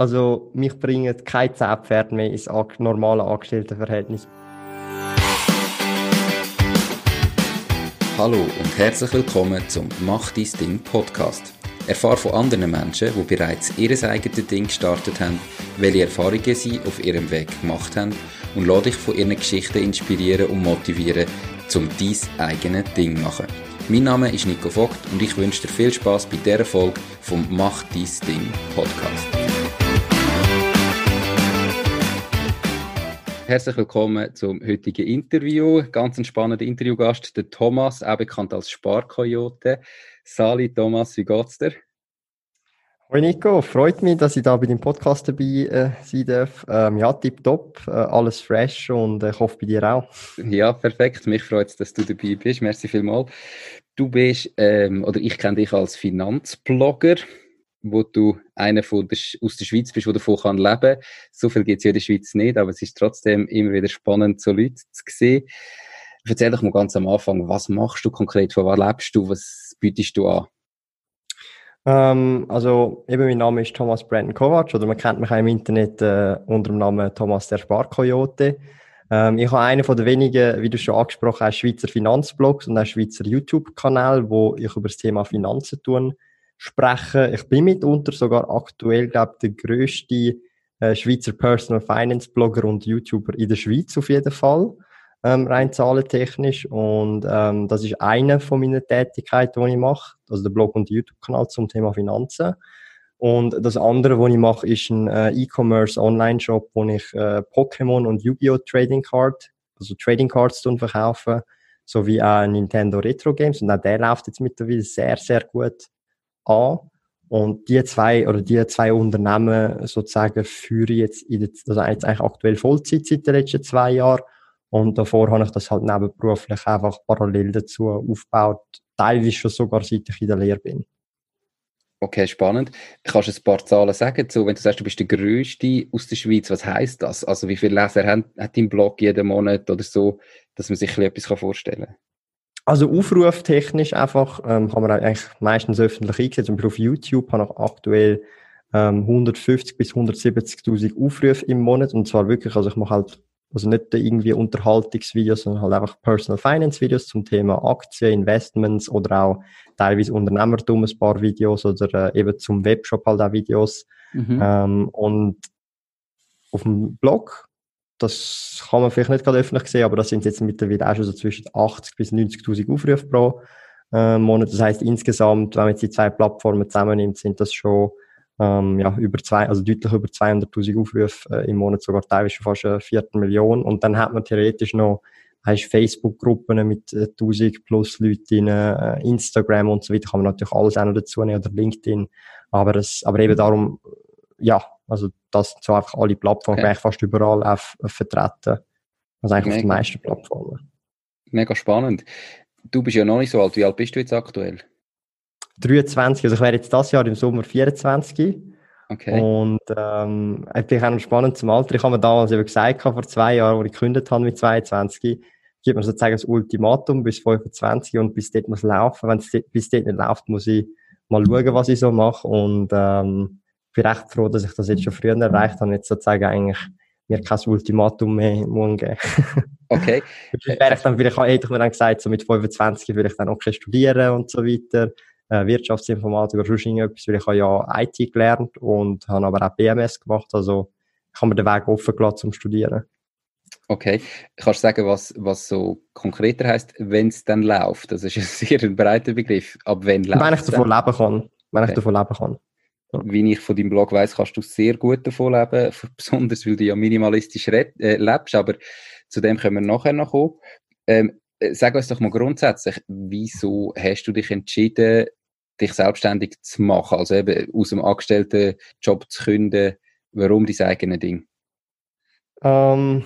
Also mich bringen 10 Pferde mehr ins normale Angestelltenverhältnis. Hallo und herzlich willkommen zum Mach dein Ding Podcast. Erfahre von anderen Menschen, die bereits ihr eigenes Ding gestartet haben, welche Erfahrungen sie auf ihrem Weg gemacht haben und lade dich von ihren Geschichten inspirieren und motivieren, um dein eigenes Ding zu machen. Mein Name ist Nico Vogt und ich wünsche dir viel Spaß bei dieser Folge vom Mach dein Ding Podcast. Herzlich willkommen zum heutigen Interview. Ganz ein spannender Interviewgast, der Thomas, auch bekannt als Sparkoyote. Sali, Thomas, wie geht's dir? Hoi Nico, freut mich, dass ich da bei dem Podcast dabei äh, sein darf. Ähm, ja, tipptopp, äh, alles fresh und äh, ich hoffe bei dir auch. Ja, perfekt. Mich freut es, dass du dabei bist. Merci vielmals. Du bist, ähm, oder ich kenne dich als Finanzblogger wo du einer von der, aus der Schweiz bist, der davon kann leben kann. So viel gibt es ja in der Schweiz nicht, aber es ist trotzdem immer wieder spannend, so Leute zu sehen. Erzähl doch mal ganz am Anfang, was machst du konkret, von was lebst du, was bietest du an? Ähm, also eben mein Name ist Thomas Brandon Kovac oder man kennt mich auch im Internet äh, unter dem Namen Thomas der Sparkoyote. Ähm, ich habe einen von den wenigen, wie du schon angesprochen hast, Schweizer Finanzblogs und auch Schweizer YouTube-Kanal, wo ich über das Thema Finanzen tun sprechen. Ich bin mitunter sogar aktuell, glaube ich, der grösste äh, Schweizer Personal Finance Blogger und YouTuber in der Schweiz auf jeden Fall, ähm, rein zahlentechnisch. Und ähm, das ist eine von meinen Tätigkeiten, die ich mache, also der Blog und YouTube-Kanal zum Thema Finanzen. Und das andere, was ich mache, ist ein äh, E-Commerce Online-Shop, wo ich äh, Pokémon und Yu-Gi-Oh! Trading Card, also Trading Cards verkaufe, sowie auch Nintendo Retro Games. Und auch der läuft jetzt mittlerweile sehr, sehr gut an. Und die zwei oder die zwei Unternehmen sozusagen führe ich jetzt, in der, also jetzt eigentlich aktuell Vollzeit seit den letzten zwei Jahren. Und davor habe ich das halt nebenberuflich einfach parallel dazu aufgebaut, teilweise schon sogar seit ich in der Lehre bin. Okay, spannend. Kannst du ein paar Zahlen sagen? So, wenn du sagst, du bist der Größte aus der Schweiz, was heißt das? Also wie viele Leser hat dein Blog jeden Monat oder so, dass man sich etwas vorstellen kann? Also aufruftechnisch einfach ähm, kann man eigentlich meistens öffentlich einsetzen. Und auf YouTube habe ich aktuell ähm, 150 bis 170.000 Aufrufe im Monat und zwar wirklich, also ich mache halt also nicht irgendwie Unterhaltungsvideos, sondern halt einfach Personal Finance Videos zum Thema Aktien, Investments oder auch teilweise Unternehmertum ein paar Videos oder äh, eben zum Webshop halt auch Videos. Mhm. Ähm, und auf dem Blog das kann man vielleicht nicht gerade öffentlich sehen, aber das sind jetzt mittlerweile auch schon so zwischen 80 bis 90.000 Aufrufe pro äh, Monat. Das heißt insgesamt, wenn man jetzt die zwei Plattformen zusammennimmt, sind das schon ähm, ja, über zwei, also deutlich über 200.000 Aufrufe äh, im Monat, sogar teilweise schon fast eine Viertelmillion. Und dann hat man theoretisch noch hast Facebook-Gruppen mit äh, 1000 plus Leuten, äh, Instagram und so weiter, kann man natürlich alles auch noch dazu nehmen oder LinkedIn. Aber, es, aber eben darum, ja, also das sind so einfach alle Plattformen, okay. fast überall auch vertreten. Also eigentlich Mega. auf den meisten Plattformen. Mega spannend. Du bist ja noch nicht so alt. Wie alt bist du jetzt aktuell? 23. Also ich wäre jetzt das Jahr im Sommer 24. Okay. Und ähm, eigentlich auch noch spannend zum Alter. Ich habe mir damals eben gesagt, vor zwei Jahren, als ich gekündigt habe mit 22, gibt mir sozusagen das Ultimatum bis 25 und bis dort muss laufen. Wenn es bis dort nicht läuft, muss ich mal schauen, was ich so mache. Und ähm, bin recht froh, dass ich das jetzt schon früher erreicht habe, jetzt sozusagen eigentlich mir kein Ultimatum mehr geben Okay. wäre ich dann vielleicht, hätte ich mir dann gesagt, so mit 25 würde ich dann auch studieren und so weiter. Äh, Wirtschaftsinformatik oder sonst irgendetwas, weil ich habe ja IT gelernt und habe aber auch BMS gemacht, also ich habe mir den Weg offen gelassen zum Studieren. Okay. Kannst du sagen, was, was so konkreter heißt, wenn es dann läuft? Das ist ein sehr breiter Begriff. Ab wenn läuft Wenn ich davon leben kann. Wenn okay. ich davon leben kann. Wie ich von deinem Blog weiß, kannst du sehr gut davon leben, besonders weil du ja minimalistisch äh, lebst, aber zu dem können wir nachher noch kommen. Ähm, äh, sag uns doch mal grundsätzlich, wieso hast du dich entschieden, dich selbstständig zu machen, also eben aus dem Angestelltenjob zu künden, warum dein eigenes Ding? Ähm,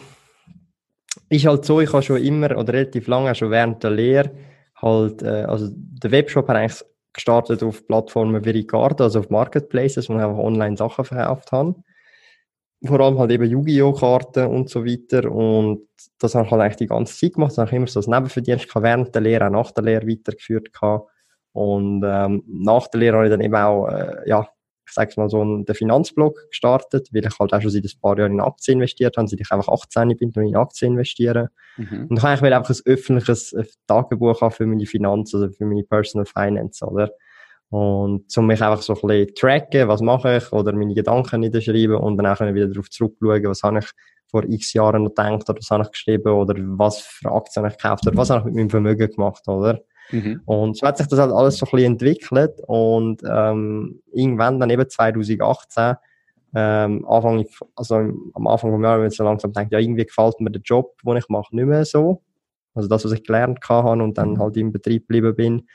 ist halt so, ich habe schon immer oder relativ lange, schon während der Lehre, halt, äh, also der Webshop hat eigentlich gestartet auf Plattformen wie Ricardo, also auf Marketplaces, wo ich einfach online Sachen verkauft habe. Vor allem halt eben Yu-Gi-Oh! Karten und so weiter. Und das habe ich halt eigentlich die ganze Zeit gemacht. Das habe ich immer so als Nebenverdienst gehabt, während der Lehre, auch nach der Lehre weitergeführt gehabt. Und ähm, nach der Lehre habe ich dann eben auch, äh, ja, sage mal, so einen Finanzblog gestartet, weil ich halt auch schon seit ein paar Jahren in Aktien investiert habe, seit ich einfach 18 bin und in Aktien investieren. Mhm. Und ich will einfach ein öffentliches Tagebuch haben für meine Finanzen, also für meine Personal Finance, oder? Und um mich einfach so ein bisschen tracken, was mache ich, oder meine Gedanken niederschreiben und dann auch wieder darauf zurückschauen, was habe ich vor x Jahren noch gedacht, oder was habe ich geschrieben, oder was für Aktien habe ich gekauft, oder was habe ich mit meinem Vermögen gemacht, oder? Mhm. Und so hat sich das halt alles so ein bisschen entwickelt und ähm, irgendwann dann eben 2018 ähm, Anfang, also am Anfang vom Jahr, wenn ich so langsam denke, ja, irgendwie gefällt mir der Job, den ich mache, nicht mehr so. Also das, was ich gelernt habe und dann mhm. halt im Betrieb geblieben bin.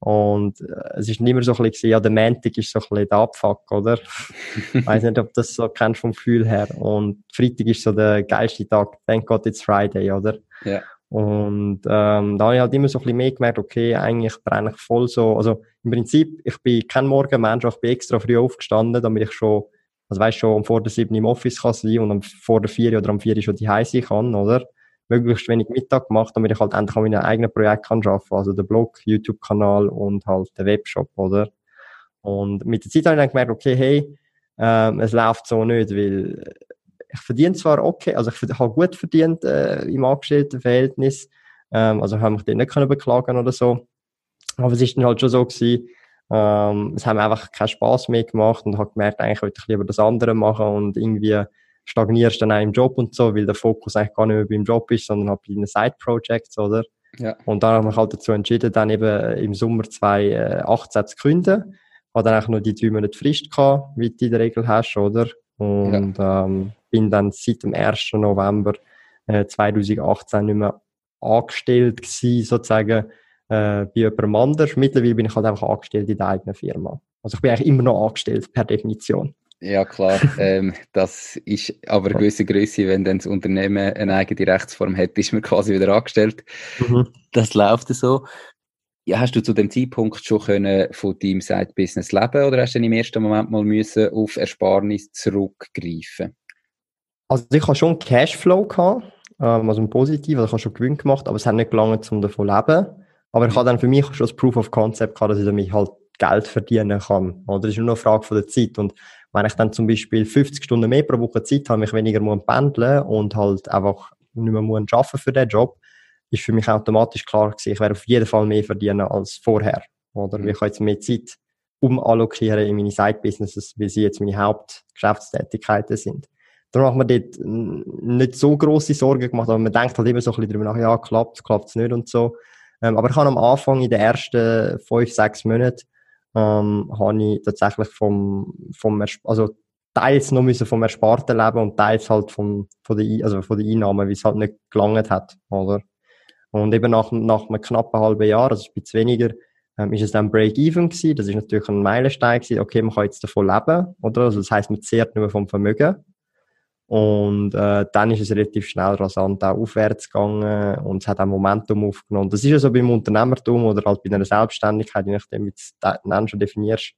Und äh, es ist nicht mehr so ein bisschen, ja, der Montag ist so ein bisschen der Abfuck, oder? ich weiß nicht, ob du das so kennst vom Gefühl her. Und Freitag ist so der geilste Tag. Thank God it's Friday, oder? Ja. Und ähm, da habe ich halt immer so ein bisschen mehr gemerkt, okay, eigentlich brenne ich voll so, also im Prinzip, ich bin kein Morgenmensch, ich bin extra früh aufgestanden, damit ich schon, also weißt schon, vor der sieben im Office kann sein und am, vor der vier oder am vier schon die sein kann, oder? möglichst wenig Mittag gemacht, damit ich halt endlich an meinem eigenen Projekt kann arbeiten Also der Blog, YouTube-Kanal und halt der Webshop, oder? Und mit der Zeit habe ich dann gemerkt, okay, hey, ähm, es läuft so nicht, weil ich verdiene zwar okay, also ich habe gut verdient äh, im Angestelltenverhältnis, ähm, also habe mich dann nicht können beklagen oder so, aber es ist dann halt schon so gewesen, ähm, es haben einfach keinen Spaß mehr gemacht und habe gemerkt, eigentlich wollte ich lieber das andere machen und irgendwie stagnierst dann auch im Job und so, weil der Fokus eigentlich gar nicht mehr beim Job ist, sondern halt bei den Side-Projects, oder? Ja. Und dann habe ich mich halt dazu entschieden, dann eben im Sommer 2018 zu gründen. Habe dann auch noch die drei Monate Frist gehabt, wie du in der Regel hast, oder? Und ja. ähm, bin dann seit dem 1. November äh, 2018 nicht mehr angestellt gewesen, sozusagen, äh, bei jemandem anders. Mittlerweile bin ich halt einfach angestellt in der eigenen Firma. Also ich bin eigentlich immer noch angestellt, per Definition. Ja, klar. ähm, das ist aber eine gewisse Größe, wenn dann das Unternehmen eine eigene Rechtsform hat, ist man quasi wieder angestellt. Mhm. Das läuft so. Ja, hast du zu dem Zeitpunkt schon können von deinem Side-Business leben oder hast du im ersten Moment mal müssen auf Ersparnis zurückgreifen? Also ich habe schon Cashflow gehabt, ähm, also ein positiv, also ich habe schon Gewinn gemacht, aber es hat nicht gelangt, um davon zu leben. Aber ich habe dann für mich schon das Proof of Concept gehabt, dass ich damit halt Geld verdienen kann. Oder das ist nur eine Frage von der Zeit. Und wenn ich dann zum Beispiel 50 Stunden mehr pro Woche Zeit habe, mich weniger muss pendeln und halt einfach nicht mehr muss arbeiten für den Job, ist für mich automatisch klar gewesen, ich werde auf jeden Fall mehr verdienen als vorher. Oder mhm. ich kann jetzt mehr Zeit umallokieren in meine Side-Businesses, weil sie jetzt meine Hauptgeschäftstätigkeiten sind. Darum hat man dort nicht so große Sorgen gemacht, aber man denkt halt immer so ein bisschen drüber nach, ja, klappt, klappt es nicht und so. Ähm, aber ich habe am Anfang in den ersten fünf, sechs Monaten ähm, habe ich tatsächlich vom, vom also teils noch müssen vom Ersparten leben und teils halt vom, von der, also von der Einnahmen, wie es halt nicht gelangt hat, oder? Und eben nach, nach einem knappen halben Jahr, also ein bisschen weniger, ähm, ist es dann Break-Even gewesen. Das ist natürlich ein Meilenstein gewesen. Okay, man kann jetzt davon leben, oder? Also das heißt, man zehrt nur vom Vermögen. Und äh, dann ist es relativ schnell rasant auch aufwärts gegangen und es hat auch Momentum aufgenommen. Das ist ja so beim Unternehmertum oder halt bei einer Selbstständigkeit, je nachdem, wie du es schon definierst,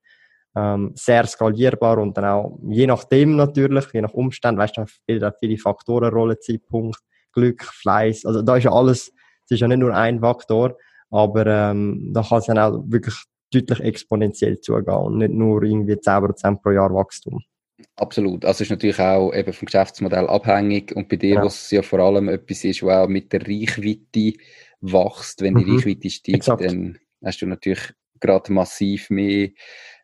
ähm, sehr skalierbar und dann auch je nachdem natürlich, je nach Umständen, weißt du, spielen da viele Faktoren Rolle, Zeitpunkt, Glück, Fleiß. Also da ist ja alles, es ist ja nicht nur ein Faktor, aber ähm, da kann es dann auch wirklich deutlich exponentiell zugehen und nicht nur irgendwie 10% pro Jahr Wachstum. Absolut. Also ist natürlich auch eben vom Geschäftsmodell abhängig und bei dir, ja. was ja vor allem etwas ist, was auch mit der Reichweite wächst. Wenn die mhm. Reichweite steigt, Exakt. dann hast du natürlich gerade massiv mehr,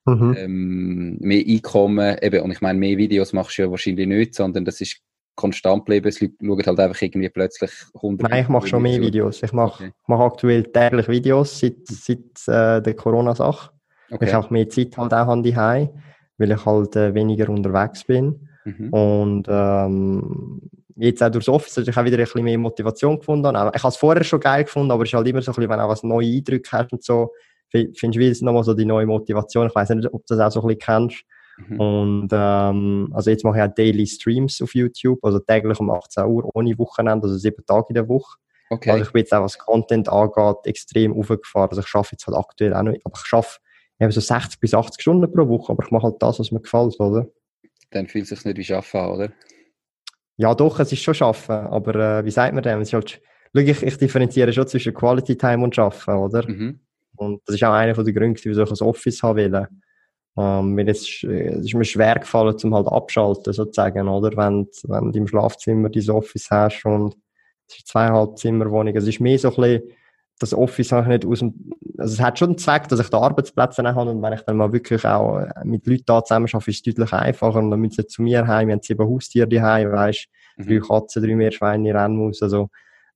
mhm. ähm, mehr Einkommen. Eben, und ich meine, mehr Videos machst du ja wahrscheinlich nicht, sondern das ist konstant bleiben. Es schauen halt einfach irgendwie plötzlich 100 Nein, ich mache schon mehr Videos. Ich mache okay. mach aktuell täglich Videos seit, seit äh, der Corona-Sache. Okay. Ich habe mehr Zeit halt auch an die Hause weil ich halt äh, weniger unterwegs bin. Mhm. Und ähm, jetzt auch durchs Office habe ich auch wieder ein bisschen mehr Motivation gefunden. Ich habe es vorher schon geil gefunden, aber es ist halt immer so ein bisschen, wenn du auch was neue Eindrücke hast und so, findest du wieder nochmal so die neue Motivation. Ich weiß nicht, ob du das auch so ein bisschen kennst. Mhm. Und ähm, also jetzt mache ich auch Daily Streams auf YouTube, also täglich um 18 Uhr ohne Wochenende, also sieben Tage in der Woche. Okay. Also ich bin jetzt auch, was Content angeht, extrem aufgefahren. Also ich schaffe jetzt halt aktuell auch nicht, aber ich schaffe eben so 60 bis 80 Stunden pro Woche, aber ich mache halt das, was mir gefällt, oder? Dann fühlt es sich nicht wie Arbeiten oder? Ja, doch, es ist schon Arbeiten, aber äh, wie sagt man dem? Es ist halt, ich, ich differenziere schon zwischen Quality Time und Arbeiten, oder? Mhm. Und das ist auch einer der Gründe, wieso ich ein Office haben will. Ähm, mir ist, es ist mir schwer gefallen, zum halt abschalten, sozusagen, oder? Wenn, wenn du im Schlafzimmer dein Office hast und es ist zweieinhalb Zimmerwohnung. Es ist mehr so ein bisschen, das Office habe ich nicht aus dem, also es hat schon einen Zweck, dass ich da Arbeitsplätze habe und wenn ich dann mal wirklich auch äh, mit Leuten da zusammen arbeite, ist es deutlich einfacher und dann müssen sie zu mir heim, wir haben sieben Haustiere daheim, weißt, mhm. drei Katzen, drei Meerschweine, Rennmaus, also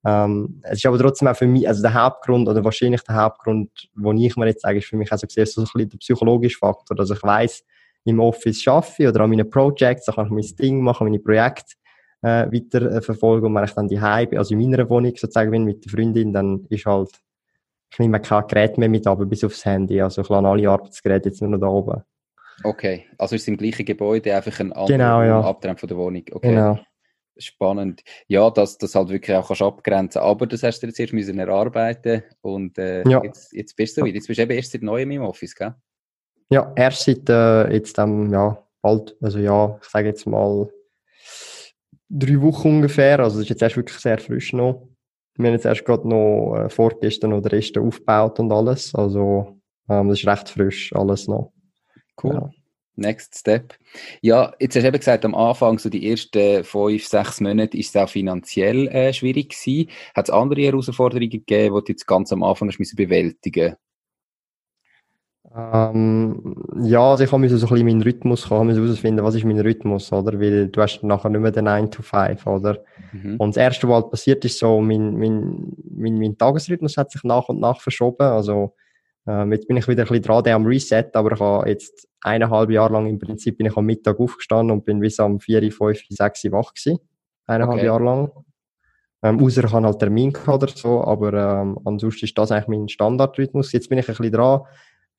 ähm, es ist aber trotzdem auch für mich, also der Hauptgrund oder wahrscheinlich der Hauptgrund, wo ich mir jetzt sage, ist für mich also gesehen so ein bisschen der psychologische Faktor, dass ich weiß, im Office arbeite oder an meinen Projects, da kann ich mein Ding machen, meine Projekte äh, weiter äh, verfolgen und wenn ich dann die bin, also in meiner Wohnung sozusagen bin mit der Freundin, dann ist halt, ich nehme kein Gerät mehr mit, aber bis aufs Handy, also ich lasse alle Arbeitsgeräte jetzt nur noch da oben. Okay, also ist es im gleichen Gebäude einfach ein anderer genau, ja. Abtrend von der Wohnung. Okay. Genau spannend. Ja, dass das halt wirklich auch kannst abgrenzen Aber das hast du jetzt erst müssen erarbeiten und äh, ja. jetzt, jetzt bist du wieder. Jetzt bist du eben erst seit neuem im Office, gell? Ja, erst seit äh, jetzt ähm, ja, bald, also ja, ich sage jetzt mal drei Wochen ungefähr. Also das ist jetzt erst wirklich sehr frisch noch. Wir haben jetzt erst gerade noch äh, vorgestern noch den Rest aufgebaut und alles. Also ähm, das ist recht frisch alles noch. Cool. Ja. Next Step. Ja, jetzt hast du eben gesagt, am Anfang, so die ersten fünf, sechs Monate, ist es auch finanziell äh, schwierig gewesen. Hat es andere Herausforderungen gegeben, die du jetzt ganz am Anfang hast bewältigen ähm, ja, also ich habe so ein bisschen meinen Rhythmus kommen, herausfinden, was ist mein Rhythmus, oder? Weil du hast nachher nicht mehr den 9 to 5, oder? Mhm. Und das erste, was halt passiert ist, so, mein, mein, mein, mein Tagesrhythmus hat sich nach und nach verschoben, also ähm, jetzt bin ich wieder ein bisschen dran am Reset, aber ich habe jetzt eineinhalb Jahre lang im Prinzip bin ich am Mittag aufgestanden und bin bis am 4, 5, 6 wach gewesen. Eineinhalb okay. Jahre lang. Ähm, außer ich habe halt Termin oder so, aber ähm, ansonsten ist das eigentlich mein Standardrhythmus. Jetzt bin ich ein bisschen dran.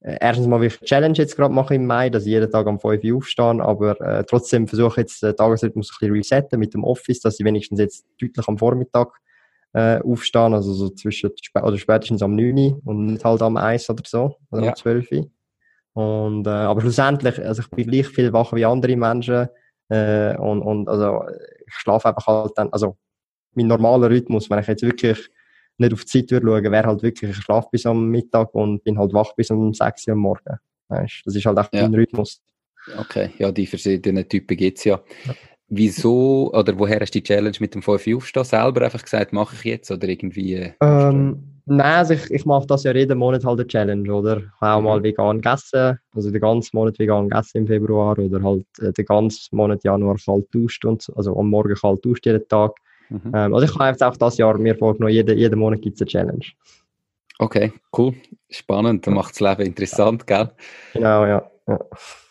Äh, erstens mal will ich Challenge jetzt gerade machen im Mai, dass ich jeden Tag am 5 Uhr aufstehe, aber äh, trotzdem versuche ich jetzt den Tagesrhythmus ein bisschen resetten mit dem Office, dass ich wenigstens jetzt deutlich am Vormittag äh, aufstehen, also so zwischen, oder spätestens am 9 und nicht halt am 1 oder so, oder ja. am 12 und, äh, aber schlussendlich, also ich bin gleich viel wacher wie andere Menschen, äh, und, und, also, ich schlafe einfach halt dann, also, mein normaler Rhythmus, wenn ich jetzt wirklich nicht auf die Zeit schauen, wäre halt wirklich, ich schlafe bis am Mittag und bin halt wach bis um 6 Uhr am Morgen. Weißt? Das ist halt echt ja. mein Rhythmus. Okay, ja, die verschiedenen Typen gibt's ja. ja. Wieso oder woher hast du die Challenge mit dem 5 aufstehen selber einfach gesagt, mache ich jetzt oder irgendwie? Äh, ähm, nein, also ich, ich mache das ja jeden Monat halt eine Challenge, oder? Ich habe auch mal mhm. vegan gegessen, also den ganzen Monat vegan gegessen im Februar oder halt äh, den ganzen Monat Januar kalt duscht und also am Morgen kalt duscht jeden Tag. Mhm. Ähm, also ich habe jetzt auch das Jahr mir vorgenommen, jeden, jeden Monat gibt es eine Challenge. Okay, cool, spannend, da macht das Leben interessant, gell? Genau, ja. ja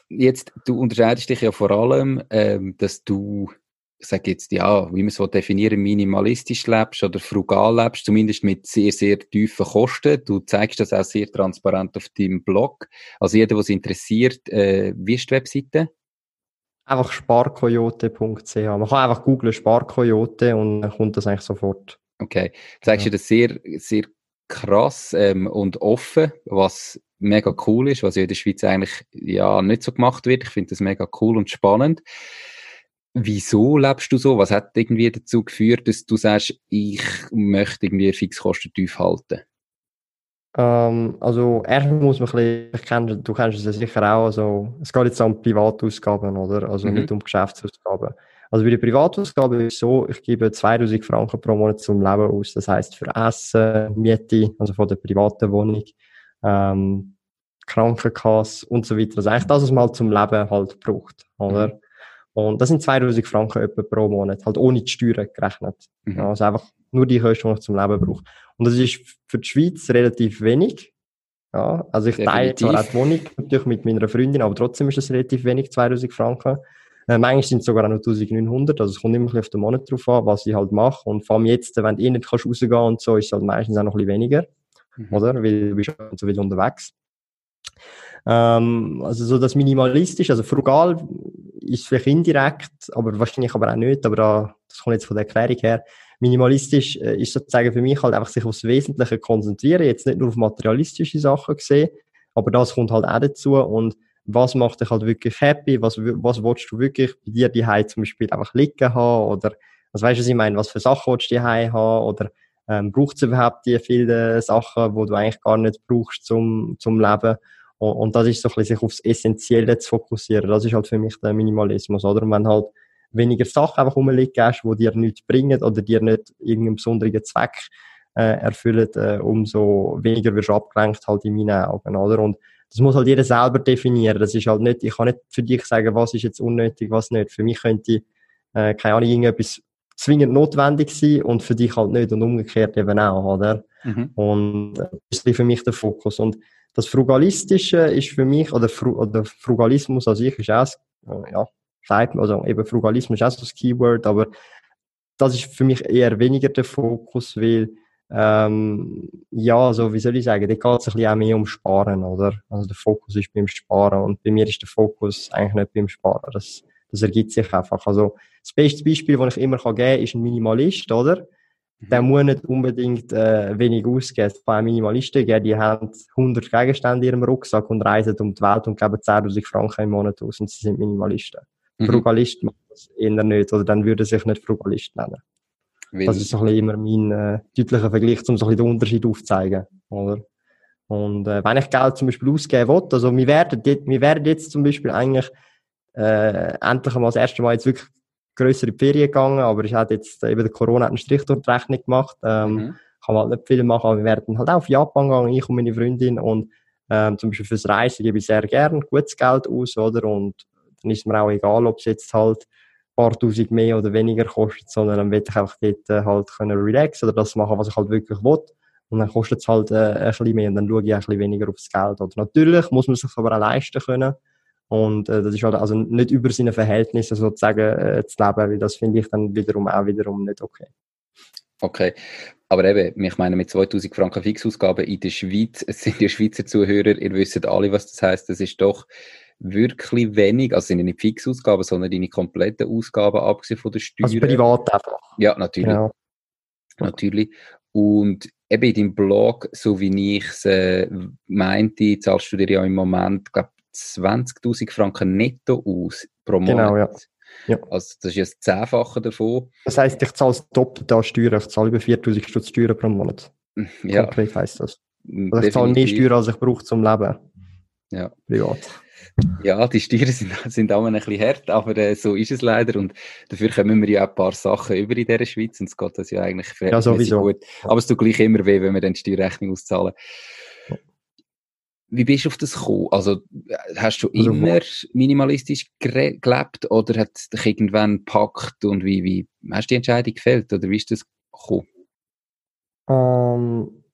jetzt, du unterscheidest dich ja vor allem, ähm, dass du, ich sage jetzt, ja, wie man so definieren, minimalistisch lebst oder frugal lebst, zumindest mit sehr, sehr tiefen Kosten. Du zeigst das auch sehr transparent auf deinem Blog. Also jeder, was interessiert, äh, wie ist die Webseite? Einfach sparkoyote.ch. Man kann einfach googlen Sparkoyote und dann kommt das eigentlich sofort. Okay. Zeigst ja. du das sehr, sehr krass ähm, und offen, was mega cool ist, was ja in der Schweiz eigentlich ja nicht so gemacht wird. Ich finde das mega cool und spannend. Wieso lebst du so? Was hat irgendwie dazu geführt, dass du sagst, ich möchte irgendwie Fixkosten tief halten? Ähm, also erstmal muss man ein bisschen, du kennst es ja sicher auch, also es geht jetzt um Privatausgaben, oder? Also mhm. nicht um Geschäftsausgaben. Also bei der Privatausgabe ist es so, ich gebe 2000 Franken pro Monat zum Leben aus. Das heißt für Essen, Miete, also von der privaten Wohnung, ähm, Krankenkasse und so weiter. Also eigentlich das, was man halt zum Leben halt braucht, oder? Mhm. Und das sind 2000 Franken etwa pro Monat, halt ohne die Steuern gerechnet. Mhm. Also einfach nur die Kosten, die ich zum Leben brauche. Und das ist für die Schweiz relativ wenig. Ja, also ich teile zwar auch die Wohnung natürlich mit meiner Freundin, aber trotzdem ist das relativ wenig, 2000 Franken. Äh, manchmal sind es sogar auch noch 1900, also es kommt immer auf den Monat drauf an, was ich halt mache. Und vor allem jetzt, wenn du eh nicht kannst rausgehen und so, ist es halt meistens auch noch ein bisschen weniger, mhm. oder? Weil du bist halt so wieder unterwegs. Ähm, also so das minimalistisch, also frugal ist vielleicht indirekt, aber wahrscheinlich aber auch nicht, aber da, das kommt jetzt von der Erklärung her. Minimalistisch äh, ist sozusagen für mich halt einfach sich aufs Wesentliche konzentrieren, jetzt nicht nur auf materialistische Sachen gesehen, aber das kommt halt auch dazu und was macht dich halt wirklich happy, was, was willst du wirklich bei dir die zum Beispiel einfach liegen haben oder was weißt du, was ich meine, was für Sachen willst du die haben oder ähm, braucht es überhaupt die vielen Sachen, wo du eigentlich gar nicht brauchst zum, zum Leben Und, und das ist so ein bisschen sich aufs Essentielle zu fokussieren. Das ist halt für mich der Minimalismus, oder? Und wenn halt weniger Sachen einfach rumliegen hast, die dir nichts bringen oder dir nicht irgendeinen besonderen Zweck äh, erfüllen, äh, umso weniger wirst du abgelenkt halt in meinen Augen, oder? Und das muss halt jeder selber definieren. Das ist halt nicht, ich kann nicht für dich sagen, was ist jetzt unnötig, was nicht. Für mich könnte, äh, keine Ahnung, irgendetwas zwingend notwendig sein und für dich halt nicht und umgekehrt eben auch, oder? Mhm. Und äh, das ist für mich der Fokus. Und das Frugalistische ist für mich, oder, Fru oder Frugalismus an sich ist auch, äh, ja, sagt man, also eben Frugalismus ist auch so das Keyword, aber das ist für mich eher weniger der Fokus, weil ähm, ja, also wie soll ich sagen, da geht es ein bisschen auch mehr um Sparen, oder? Also der Fokus ist beim Sparen und bei mir ist der Fokus eigentlich nicht beim Sparen. Das, das ergibt sich einfach. Also das beste Beispiel, das ich immer geben kann, ist ein Minimalist, oder? Mhm. Der muss nicht unbedingt äh, wenig ausgeben. Es kann Minimalisten geben, die haben 100 Gegenstände in ihrem Rucksack und reisen um die Welt und geben 10'000 Franken im Monat aus und sie sind Minimalisten. Mhm. Frugalist macht das eher nicht, oder dann würde sich nicht Frugalist nennen. Weil das ist so ein bisschen immer mein äh, deutlicher Vergleich, um so ein bisschen den Unterschied aufzuzeigen, oder? Und äh, wenn ich Geld zum Beispiel ausgeben will, also wir werden, wir werden jetzt zum Beispiel eigentlich äh, endlich einmal das erste Mal jetzt wirklich größere Ferien gegangen, aber ich hatte jetzt äh, eben der Corona hat einen Strich durch die Rechnung gemacht, ähm, mhm. kann man halt nicht viel machen, aber wir werden halt auch auf Japan gegangen, ich und meine Freundin und ähm, zum Beispiel fürs Reisen gebe ich sehr gern gutes Geld aus, oder? Und dann ist mir auch egal, ob es jetzt halt paar tausend mehr oder weniger kostet, sondern dann will ich einfach dort äh, halt können relaxen oder das machen, was ich halt wirklich will. Und dann kostet es halt äh, ein bisschen mehr und dann schaue ich ein bisschen weniger aufs Geld. Oder natürlich muss man sich aber auch leisten können. Und äh, das ist halt also nicht über seine Verhältnisse sozusagen äh, zu leben, weil das finde ich dann wiederum auch wiederum nicht okay. Okay, aber eben, ich meine, mit 2000 Franken Fixausgaben in der Schweiz, es sind ja Schweizer Zuhörer, ihr wisst alle, was das heißt, das ist doch wirklich wenig, also sind ja nicht Fixausgaben, sondern deine kompletten Ausgaben, abgesehen von der Steuern. Also privat einfach. Ja, natürlich. Ja. Natürlich. Und eben in deinem Blog, so wie ich es äh, meinte, zahlst du dir ja im Moment, glaube 20.000 Franken netto aus pro Monat. Genau, ja. ja. Also das ist ja das Zehnfache davon. Das heisst, ich zahle das Doppelte an Steuern. Ich zahle über 4'000 Stutz Steuern pro Monat. Ja. Konkret heisst das. Also ich zahle mehr Steuern, als ich brauche zum Leben. Ja. Privat. Ja, die Steuern sind, sind auch ein bisschen hart, aber äh, so ist es leider. Und dafür kommen wir ja auch ein paar Sachen über in dieser Schweiz und es geht das ja eigentlich ja, sowieso. gut. Aber es tut gleich immer weh, wenn wir dann die Steuerrechnung auszahlen. Wie bist du auf das gekommen? Also, hast du also, immer minimalistisch gelebt oder hat es dich irgendwann gepackt und wie, wie hast du die Entscheidung gefällt oder wie ist das gekommen? Um, ähm,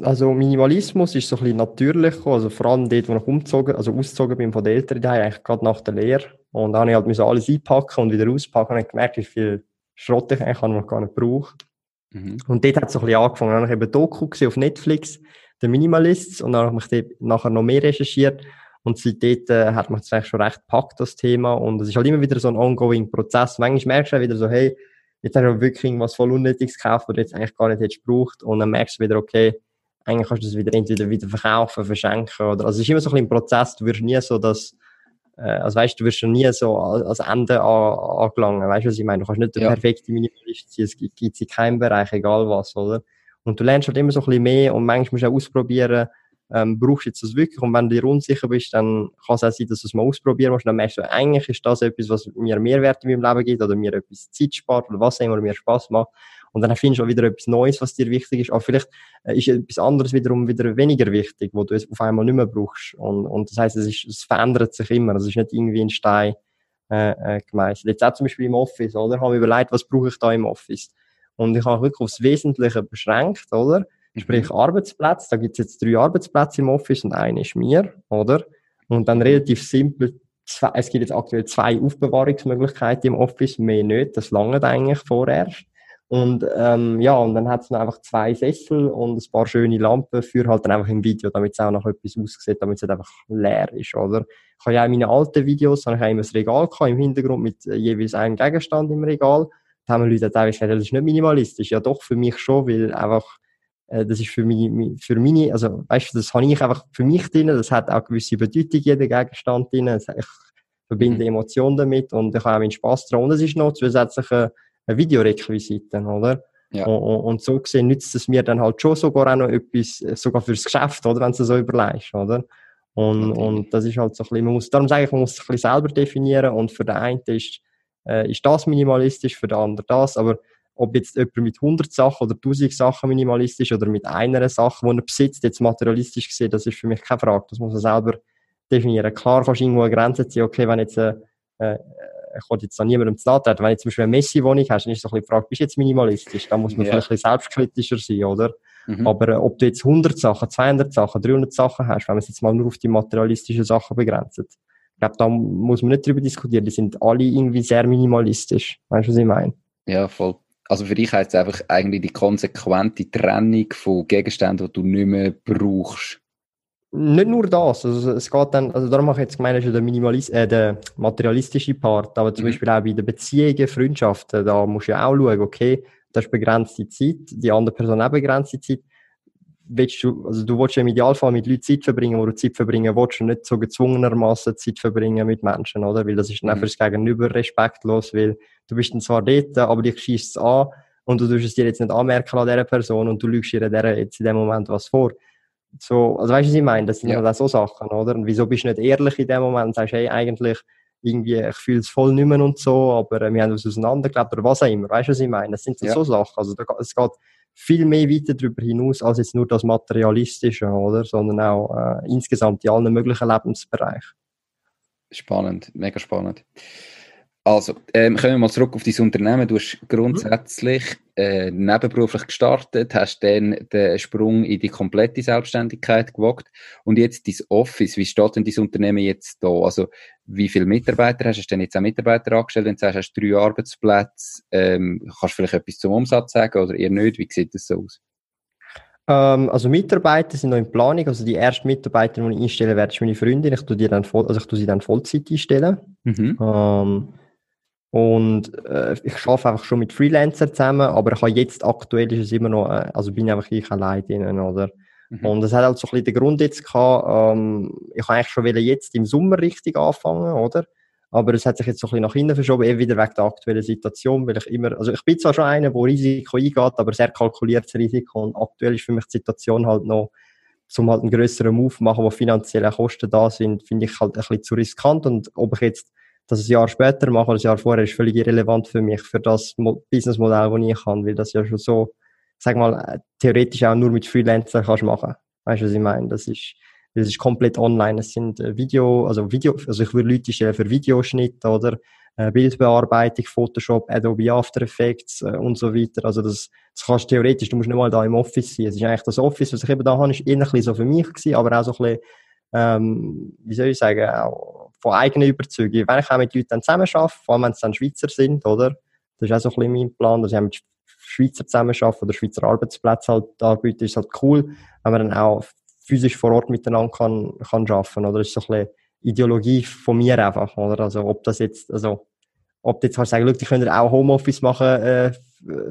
also Minimalismus ist so ein bisschen natürlich also vor allem dort, wo ich umgezogen, also ausgezogen bin von den Eltern, daheim, eigentlich gerade nach der Lehre. Und dann habe ich halt alles einpacken und wieder auspacken und habe gemerkt, wie viel Schrott ich eigentlich noch gar nicht brauche. Mhm. Und dort hat es so ein bisschen angefangen. Dann habe ich eben Doku gesehen auf Netflix, The Minimalists, und dann habe ich mich nachher noch mehr recherchiert. Und seitdem äh, hat mich das eigentlich schon recht gepackt, das Thema. Und es ist halt immer wieder so ein ongoing Prozess. Manchmal merkst du wieder so, hey, jetzt hast du wirklich irgendwas voll Unnötiges gekauft, was du jetzt eigentlich gar nicht hättest gebraucht. Und dann merkst du wieder, okay, eigentlich kannst du das wieder entweder wieder verkaufen, verschenken oder, also es ist immer so ein, ein Prozess, du wirst nie so das, äh, also weißt du, wirst schon nie so als Ende an, angelangen, weißt du, was ich meine? Du kannst nicht der ja. perfekte Minimalist sein, es gibt es in keinem Bereich, egal was, oder? Und du lernst halt immer so ein bisschen mehr und manchmal musst du auch ausprobieren, ähm, brauchst du jetzt das wirklich und wenn du dir unsicher bist, dann kann es auch sein, dass du es mal ausprobieren musst, dann merkst du, eigentlich ist das etwas, was mir Mehrwert in meinem Leben gibt oder mir etwas Zeit spart oder was immer mir Spaß macht und dann findest du auch wieder etwas Neues, was dir wichtig ist. Aber vielleicht äh, ist etwas anderes wiederum wieder weniger wichtig, wo du es auf einmal nicht mehr brauchst. Und, und das heißt, es, ist, es verändert sich immer. Es ist nicht irgendwie ein Stein äh, äh, gemeißelt. Jetzt auch zum Beispiel im Office, oder? Ich habe mir überlegt, was brauche ich da im Office? Und ich habe wirklich aufs Wesentliche beschränkt, oder? Mhm. Sprich Arbeitsplätze. Da gibt es jetzt drei Arbeitsplätze im Office und einer ist mir, oder? Und dann relativ simpel es gibt jetzt aktuell zwei Aufbewahrungsmöglichkeiten im Office, mehr nicht, das lange eigentlich vorerst. Und ähm, ja, und dann hat es noch einfach zwei Sessel und ein paar schöne Lampen für halt dann einfach im Video, damit es auch noch etwas aussieht, damit es nicht einfach leer ist, oder? Ich habe ja auch meine alten Videos, habe ich auch immer das Regal gehabt, im Hintergrund mit äh, jeweils einem Gegenstand im Regal. Da haben Leute teilweise gesagt, das ist nicht minimalistisch. Ja doch, für mich schon, weil einfach, äh, das ist für mich, für meine, also weißt du, das habe ich einfach für mich drin, das hat auch gewisse Bedeutung, jeder Gegenstand drin. Ich verbinde mhm. Emotionen damit und ich habe auch meinen Spass dran. Und es ist noch zusätzliche Videorequisiten, oder? Ja. Und, und, so gesehen nützt es mir dann halt schon sogar auch noch etwas, äh, sogar fürs Geschäft, oder? Wenn du so überlegst, oder? Und, und das ist halt so ein bisschen, man muss, darum sage ich, man muss es ein bisschen selber definieren und für den einen ist, äh, ist das minimalistisch, für den anderen das, aber ob jetzt jemand mit 100 Sachen oder 1000 Sachen minimalistisch oder mit einer Sache, die er besitzt, jetzt materialistisch gesehen, das ist für mich keine Frage. Das muss man selber definieren. Klar kannst du irgendwo eine Grenze ziehen, okay, wenn jetzt, äh, ich wollte jetzt an niemandem zu wenn jetzt zum Beispiel eine Messi-Wohnung hast, dann ist so ein bisschen die Frage, bist du jetzt minimalistisch? Da muss man ja. vielleicht ein bisschen selbstkritischer sein, oder? Mhm. Aber äh, ob du jetzt 100 Sachen, 200 Sachen, 300 Sachen hast, wenn man es jetzt mal nur auf die materialistischen Sachen begrenzt, ich glaube, da muss man nicht drüber diskutieren. Die sind alle irgendwie sehr minimalistisch. Weißt du, was ich meine? Ja, voll. Also für dich heißt es einfach eigentlich die konsequente Trennung von Gegenständen, die du nicht mehr brauchst. Nicht nur das, also es geht dann, also darum mache ich jetzt gemeint, der, Minimalis äh, der materialistische Part, aber zum mhm. Beispiel auch bei den Beziehungen, Freundschaften, da musst du ja auch schauen, okay, das ist begrenzte Zeit, die andere Person auch begrenzte Zeit. Willst du, also du willst ja im Idealfall mit Leuten Zeit verbringen, wo du Zeit verbringen willst und nicht so gezwungenermaßen Zeit verbringen mit Menschen, oder? Weil das ist dann mhm. fürs Gegenüber respektlos, weil du bist dann zwar dort, aber dich schießt es an und du tust es dir jetzt nicht anmerken an dieser Person und du lügst ihr jetzt in dem Moment was vor. So, also weißt du, was ich meine? Das sind ja. halt so Sachen, oder? Und wieso bist du nicht ehrlich in dem Moment und sagst, hey, eigentlich, irgendwie, ich fühle es voll nicht mehr und so, aber äh, wir haben uns auseinandergelebt oder was auch immer. Weißt du, was ich meine? Das sind so, ja. so Sachen. Also da, es geht viel mehr weiter darüber hinaus als jetzt nur das Materialistische, oder? Sondern auch äh, insgesamt in allen möglichen Lebensbereichen. Spannend, mega spannend. Also, ähm, kommen wir mal zurück auf dein Unternehmen. Du hast grundsätzlich äh, nebenberuflich gestartet, hast dann den Sprung in die komplette Selbstständigkeit gewagt und jetzt dein Office. Wie steht denn dein Unternehmen jetzt da? Also, wie viele Mitarbeiter hast du? Hast du denn jetzt auch Mitarbeiter angestellt? Wenn du sagst, hast drei Arbeitsplätze, ähm, kannst du vielleicht etwas zum Umsatz sagen oder eher nicht? Wie sieht das so aus? Ähm, also Mitarbeiter sind noch in Planung. Also die ersten Mitarbeiter, die ich einstellen werde, ist meine Freundin. Ich tue, die dann voll, also ich tue sie dann Vollzeit einstellen. Mhm. Und äh, ich arbeite einfach schon mit Freelancern zusammen, aber ich habe jetzt aktuell ist es immer noch, äh, also bin einfach ich allein drinnen, oder? Mhm. Und das hat halt so ein bisschen den Grund jetzt gehabt, ähm, ich habe eigentlich schon jetzt im Sommer richtig anfangen, oder? Aber es hat sich jetzt so ein bisschen nach hinten verschoben, eben wieder wegen der aktuellen Situation, weil ich immer, also ich bin zwar schon einer, der Risiko eingeht, aber sehr kalkuliertes Risiko und aktuell ist für mich die Situation halt noch, zum halt einen grösseren Move machen, wo finanzielle Kosten da sind, finde ich halt ein bisschen zu riskant und ob ich jetzt das ein Jahr später mache oder ein Jahr vorher, ist völlig irrelevant für mich, für das Businessmodell, das ich kann, weil das ja schon so, sag mal, äh, theoretisch auch nur mit Freelancern kannst machen. Weißt du, was ich meine? Das ist, das ist komplett online. Es sind äh, Video, also Video, also ich würde Leute stellen für Videoschnitt oder äh, Bildbearbeitung, Photoshop, Adobe After Effects und so weiter. Also das, das kannst du theoretisch, du musst nicht mal da im Office sein. Es ist eigentlich das Office, was ich eben da habe, ist bisschen so für mich gewesen, aber auch so ein bisschen, ähm, wie soll ich sagen, auch von eigener Überzeugung. Wenn ich auch mit Leuten zusammen arbeite, vor allem wenn es dann Schweizer sind, oder? Das ist auch so ein bisschen mein Plan, dass ich mit Schweizer zusammen arbeite oder Schweizer Arbeitsplätze halt arbeite, ist halt cool, wenn man dann auch physisch vor Ort miteinander kann, kann arbeiten, oder? Das ist so ein bisschen Ideologie von mir einfach, oder? Also, ob das jetzt, also, ob du jetzt kannst sagen, die können auch Homeoffice machen, äh,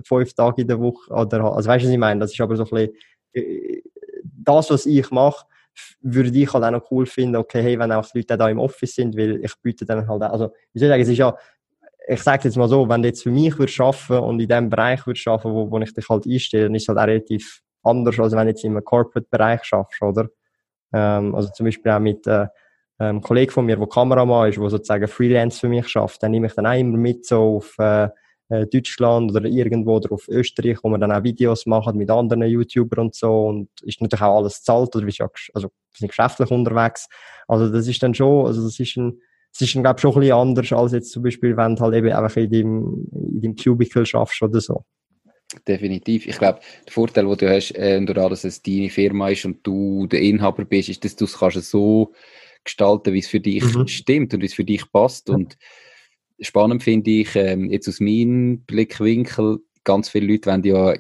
fünf Tage in der Woche, oder, also, weißt du, was ich meine? Das ist aber so ein bisschen, äh, das, was ich mache, würde ich halt auch noch cool finden, okay, hey, wenn auch die Leute da im Office sind, weil ich biete dann halt auch, also, wie soll ich sagen, es ist ja, ich sage jetzt mal so, wenn du jetzt für mich würdest arbeiten und in dem Bereich würdest arbeiten, wo, wo ich dich halt einstelle, dann ist es halt auch relativ anders, als wenn du jetzt im Corporate-Bereich schaffst, oder? Ähm, also zum Beispiel auch mit äh, einem Kollegen von mir, der Kameramann ist, der sozusagen Freelance für mich schafft, dann nehme ich dann auch immer mit so auf äh, äh, Deutschland oder irgendwo oder auf Österreich, wo man dann auch Videos macht mit anderen YouTubern und so und ist natürlich auch alles zahlt oder bist ja, also sind geschäftlich unterwegs. Also das ist dann schon, also das ist ein, das ist dann, glaube ich, schon ein bisschen anders als jetzt zum Beispiel, wenn du halt eben einfach in deinem, in deinem Cubicle schaffst oder so. Definitiv. Ich glaube, der Vorteil, den du hast, äh, dadurch, dass es deine Firma ist und du der Inhaber bist, ist, dass du es kannst so gestalten, wie es für dich mhm. stimmt und wie es für dich passt. Ja. Spannend finde ich, ähm, jetzt aus meinem Blickwinkel, ganz viele Leute wollen ja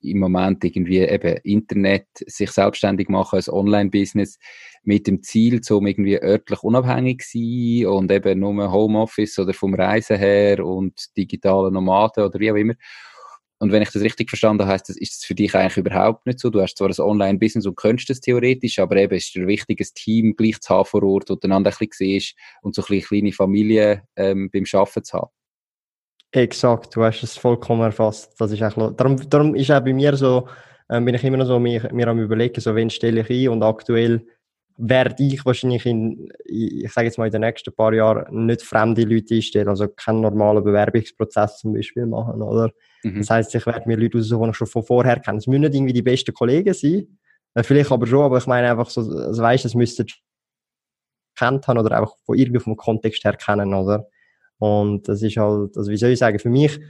im Moment irgendwie eben Internet sich selbstständig machen, ein Online-Business mit dem Ziel, um irgendwie örtlich unabhängig zu sein und eben nur Homeoffice oder vom Reisen her und digitale Nomaden oder wie auch immer. Und wenn ich das richtig verstanden habe, heißt das, ist das für dich eigentlich überhaupt nicht so. Du hast zwar ein Online-Business und könntest das theoretisch, aber eben ist es wichtig, ein Team gleich zu haben vor Ort, wo du einander ein bisschen siehst und so ein kleine Familie ähm, beim Arbeiten zu haben. Exakt, du hast es vollkommen erfasst. Das ist eigentlich, darum, darum ist auch bei mir so, ähm, bin ich immer noch so mir, mir am überlegen, so wen stelle ich ein und aktuell werde ich wahrscheinlich in, ich sage jetzt mal in den nächsten paar Jahren nicht fremde Leute einstellen, also keinen normalen Bewerbungsprozess zum Beispiel machen, oder? Mhm. Das heißt, ich werde mir Leute aussuchen, die ich schon von vorher kenne. Es müssen nicht irgendwie die besten Kollegen sein, äh, vielleicht aber schon, aber ich meine einfach so, also weißt, das müsste kennt haben oder einfach von irgendwie vom Kontext her kennen, oder? Und das ist halt, also wie soll ich sagen, für mich,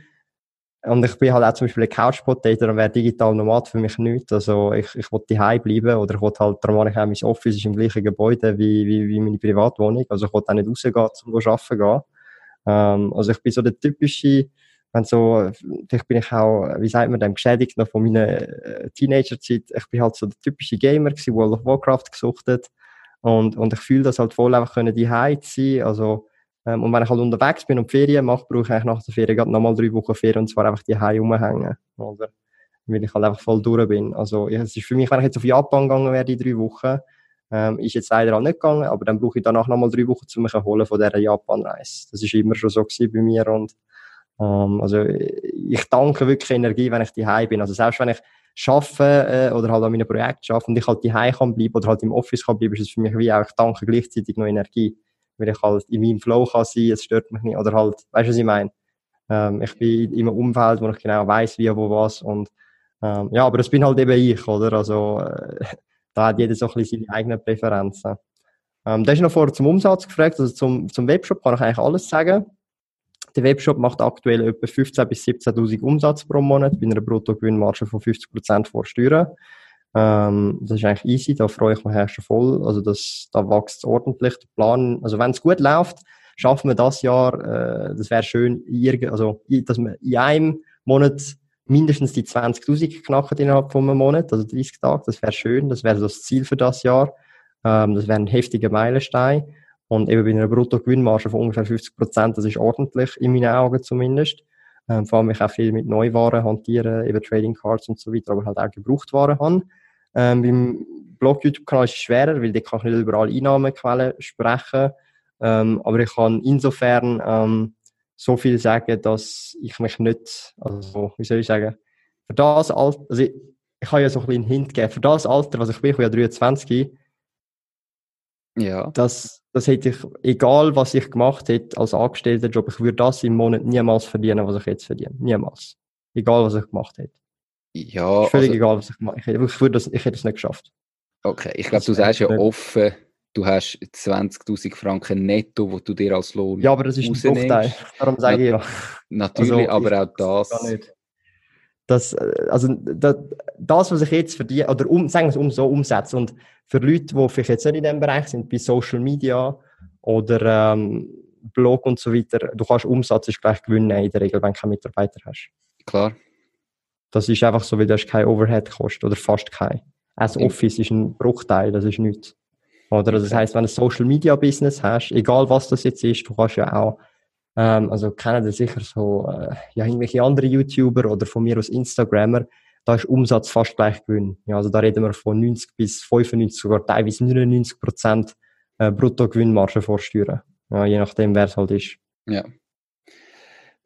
und ich bin halt auch zum Beispiel ein Couch Potato und wäre digital Nomad für mich nicht. Also ich, ich wollte daheim bleiben oder ich wollte halt, darum habe ich auch mein Office ist im gleichen Gebäude wie, wie, wie meine Privatwohnung. Also ich wollte auch nicht rausgehen, zum arbeiten gehen. Ähm, also ich bin so der typische, wenn so, vielleicht bin ich auch, wie sagt man dem, geschädigt noch von meiner äh, Teenagerzeit. Ich bin halt so der typische Gamer gewesen, World of Warcraft gesuchtet. Und, und ich fühle das halt voll einfach können, die sein. Also, ähm, und wenn ich halt unterwegs bin und Ferien mache, brauche ich eigentlich nach der Ferien nochmal drei Wochen Ferien und zwar einfach die Hause rumhängen. Oder? Weil ich halt einfach voll durch bin. Also, ja, es ist für mich, wenn ich jetzt auf Japan gegangen wäre, die drei Wochen, ähm, ist jetzt leider auch nicht gegangen, aber dann brauche ich danach nochmal drei Wochen zu mich erholen von dieser Japan-Reise. Das ist immer schon so gewesen bei mir und, ähm, also, ich danke wirklich Energie, wenn ich die bin. Also, selbst wenn ich arbeite äh, oder halt an meinem Projekt arbeite und ich halt die kann bleiben oder halt im Office kann bleiben, ist es für mich wie auch, ich danke gleichzeitig noch Energie weil ich halt in meinem Flow kann sein, es stört mich nicht, oder halt, weißt du, was ich meine? Ähm, ich bin in einem Umfeld, wo ich genau weiß, wie, wo, was und ähm, ja, aber das bin halt eben ich, oder? Also äh, da hat jeder so ein bisschen seine eigenen Präferenzen. Ähm, da ist noch vorher zum Umsatz gefragt, also zum, zum Webshop kann ich eigentlich alles sagen. Der Webshop macht aktuell etwa 15.000 bis 17.000 Umsatz pro Monat bei einer Bruttogewinnmarge von 50% vor Steuern. Ähm, das ist eigentlich easy, da freue ich mich schon voll. Also das, da wächst ordentlich. Der Plan, also wenn es gut läuft, schaffen wir das Jahr, äh, das wäre schön, also, dass wir in einem Monat mindestens die 20.000 knacken innerhalb von einem Monat, also 30 Tage, das wäre schön, das wäre das Ziel für das Jahr. Ähm, das wäre ein heftiger Meilenstein. Und eben bei einer Bruttogewinnmarge von ungefähr 50 Prozent, das ist ordentlich, in meinen Augen zumindest. Ähm, vor allem ich auch viel mit Neuwaren hantieren, eben Trading Cards und so weiter, aber halt auch Gebrauchtwaren haben. Ähm, beim Blog-YouTube-Kanal ist es schwerer, weil da kann ich nicht über alle Einnahmequellen sprechen. Ähm, aber ich kann insofern ähm, so viel sagen, dass ich mich nicht, also wie soll ich sagen, für das Alter, also ich, ich kann ja so ein bisschen einen Hint geben, für das Alter, was ich bin, ich bin ja 23, ja. das, das hätte ich, egal was ich gemacht hätte als Angestellter-Job, ich würde das im Monat niemals verdienen, was ich jetzt verdiene. Niemals. Egal was ich gemacht hätte. Ja. Ist völlig also, egal, was ich mache. Ich, ich, würde das, ich hätte es nicht geschafft. Okay, ich glaube, du sagst ja offen, du hast 20.000 Franken netto, wo du dir als Lohn Ja, aber das ist ein Bruchteil. Darum sage ich ja. Natürlich, also, aber auch das. Das, äh, also, das, das, was ich jetzt verdiene, oder um, sagen wir es um so umsetze, und für Leute, die vielleicht jetzt nicht in diesem Bereich sind, bei Social Media oder ähm, Blog und so weiter, du kannst Umsatz ist gleich gewinnen in der Regel, wenn du keine Mitarbeiter hast. Klar. Das ist einfach so, weil das kein Overhead kostet oder fast kein. Als Office ist ein Bruchteil, das ist nichts. Oder das heißt, wenn du ein Social Media Business hast, egal was das jetzt ist, du kannst ja auch, ähm, also kennen das sicher so, äh, ja, irgendwelche andere YouTuber oder von mir aus Instagrammer, da ist Umsatz fast gleich Gewinn. Ja, also da reden wir von 90 bis 95, sogar teilweise 99 Prozent äh, Bruttogewinnmarge vor Steuern. Ja, je nachdem, wer es halt ist. Ja.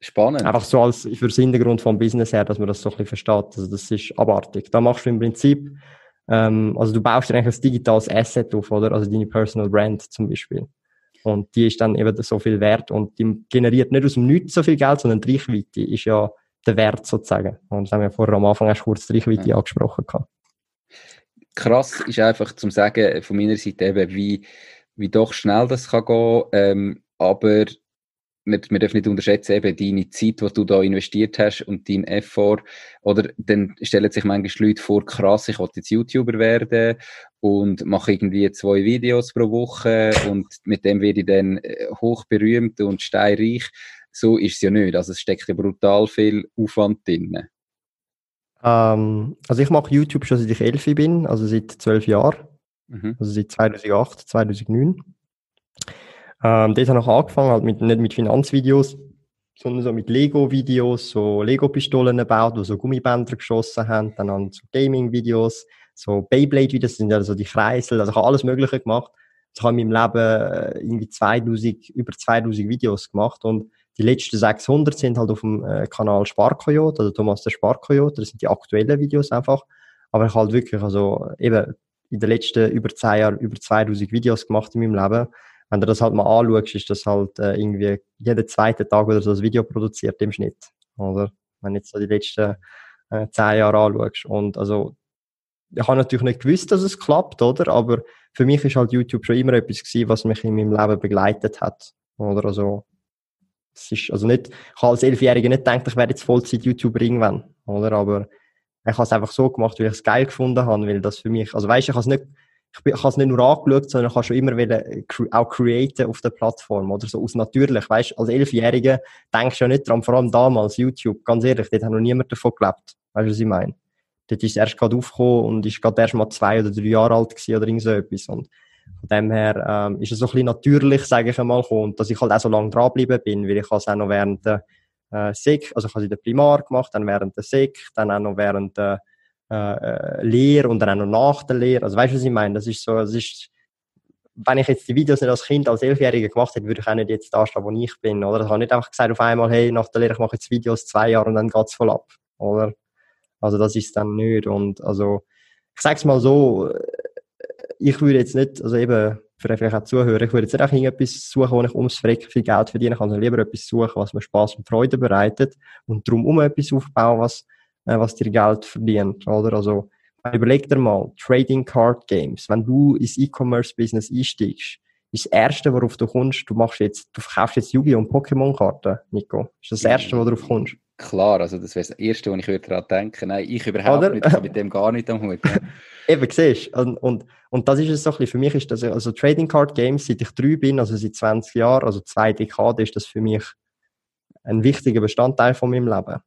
Spannend. Einfach so als für den Hintergrund vom Business her, dass man das so ein bisschen versteht. Also das ist abartig. Da machst du im Prinzip, ähm, also du baust dir eigentlich ein digitales Asset auf, oder? Also deine Personal Brand zum Beispiel. Und die ist dann eben so viel wert und die generiert nicht aus dem Nichts so viel Geld, sondern die Reichweite ist ja der Wert sozusagen. Und das haben wir vorher am Anfang erst kurz die Reichweite ja. angesprochen. Gehabt. Krass ist einfach zum Sagen von meiner Seite eben, wie, wie doch schnell das kann gehen, ähm, aber wir, wir dürfen nicht unterschätzen, eben deine Zeit, die du da investiert hast und dein Effort. Oder dann stellen sich manchmal Leute vor, krass, ich wollte jetzt YouTuber werden und mache irgendwie zwei Videos pro Woche und mit dem werde ich dann äh, hoch berühmt und steinreich. So ist es ja nicht. Also es steckt ja brutal viel Aufwand drin. Ähm, also ich mache YouTube schon seit ich elf bin, also seit zwölf Jahren. Mhm. Also seit 2008, 2009. Ähm, dort habe ich angefangen, halt mit, nicht mit Finanzvideos, sondern so mit Lego-Videos, so Lego-Pistolen gebaut, wo so Gummibänder geschossen haben, dann an so Gaming-Videos, so Beyblade-Videos, das sind ja so die Kreisel, also ich habe alles Mögliche gemacht. Ich habe in meinem Leben äh, irgendwie 2000, über 2000 Videos gemacht und die letzten 600 sind halt auf dem äh, Kanal Sparkoyote, also Thomas der Sparkoyote, das sind die aktuellen Videos einfach. Aber ich halt wirklich, also eben, in den letzten über zehn Jahren über 2000 Videos gemacht in meinem Leben. Wenn du das halt mal anschaust, ist das halt äh, irgendwie jeden zweiten Tag oder so ein Video produziert im Schnitt. Oder? Wenn du jetzt so die letzten äh, zehn Jahre anschaust. Und also, ich habe natürlich nicht gewusst, dass es klappt, oder? Aber für mich ist halt YouTube schon immer etwas gewesen, was mich in meinem Leben begleitet hat. Oder? Also, es ist also nicht, ich habe als Elfjähriger nicht gedacht, ich werde jetzt Vollzeit-YouTuber irgendwann, oder? Aber ich habe es einfach so gemacht, weil ich es geil gefunden habe, weil das für mich, also weißt, ich habe es nicht, ich habe es nicht nur angeschaut, sondern habe schon immer wollen, äh, auch createn auf der Plattform, oder? So aus natürlich, weißt, als Elfjähriger denkst du ja nicht dran, vor allem damals, YouTube, ganz ehrlich, dort hat noch niemand davon gelebt, weißt du, was ich meine? Dort ist es erst gerade aufgekommen und ist gerade erst mal zwei oder drei Jahre alt gewesen oder irgend so etwas. Und von dem her ähm, ist es so ein bisschen natürlich, sage ich einmal, und dass ich halt auch so lange dranbleiben bin, weil ich es auch noch während der äh, SEC, also ich habe es in der Primar gemacht, dann während der SEC, dann auch noch während der äh, äh, Lehre und dann auch noch nach der Lehre. Also weißt du, was ich meine? Das ist so, das ist, wenn ich jetzt die Videos nicht als Kind, als Elfjähriger gemacht hätte, würde ich auch nicht jetzt da stehen, wo ich bin, oder? Ich habe nicht einfach gesagt auf einmal, hey, nach der Lehre, ich mache jetzt Videos zwei Jahre und dann geht's voll ab, oder? Also das ist dann nicht und also, ich sag's mal so, ich würde jetzt nicht, also eben, für vielleicht auch Zuhörer, ich würde jetzt nicht einfach irgendetwas suchen, wo ich ums Freck viel Geld verdienen kann, sondern lieber etwas suchen, was mir Spaß und Freude bereitet und darum um etwas aufbauen, was, äh, was dir Geld verdient, oder? Also, überleg dir mal, Trading Card Games, wenn du ins E-Commerce-Business einsteigst, ist das Erste, worauf du kommst, du machst jetzt, du verkaufst jetzt Yu-Gi-Oh! und Pokémon-Karten, Nico. Ist das, das Erste, worauf kommst? Klar, also das wäre das Erste, wo ich daran denken Nein, ich überhaupt Oder? nicht, ich habe mit dem gar nicht am Hut. Eben, siehst und, und, und das ist es so ein bisschen, für mich ist das, also Trading Card Games, seit ich drei bin, also seit 20 Jahren, also zwei Dekaden, ist das für mich ein wichtiger Bestandteil von meinem Leben.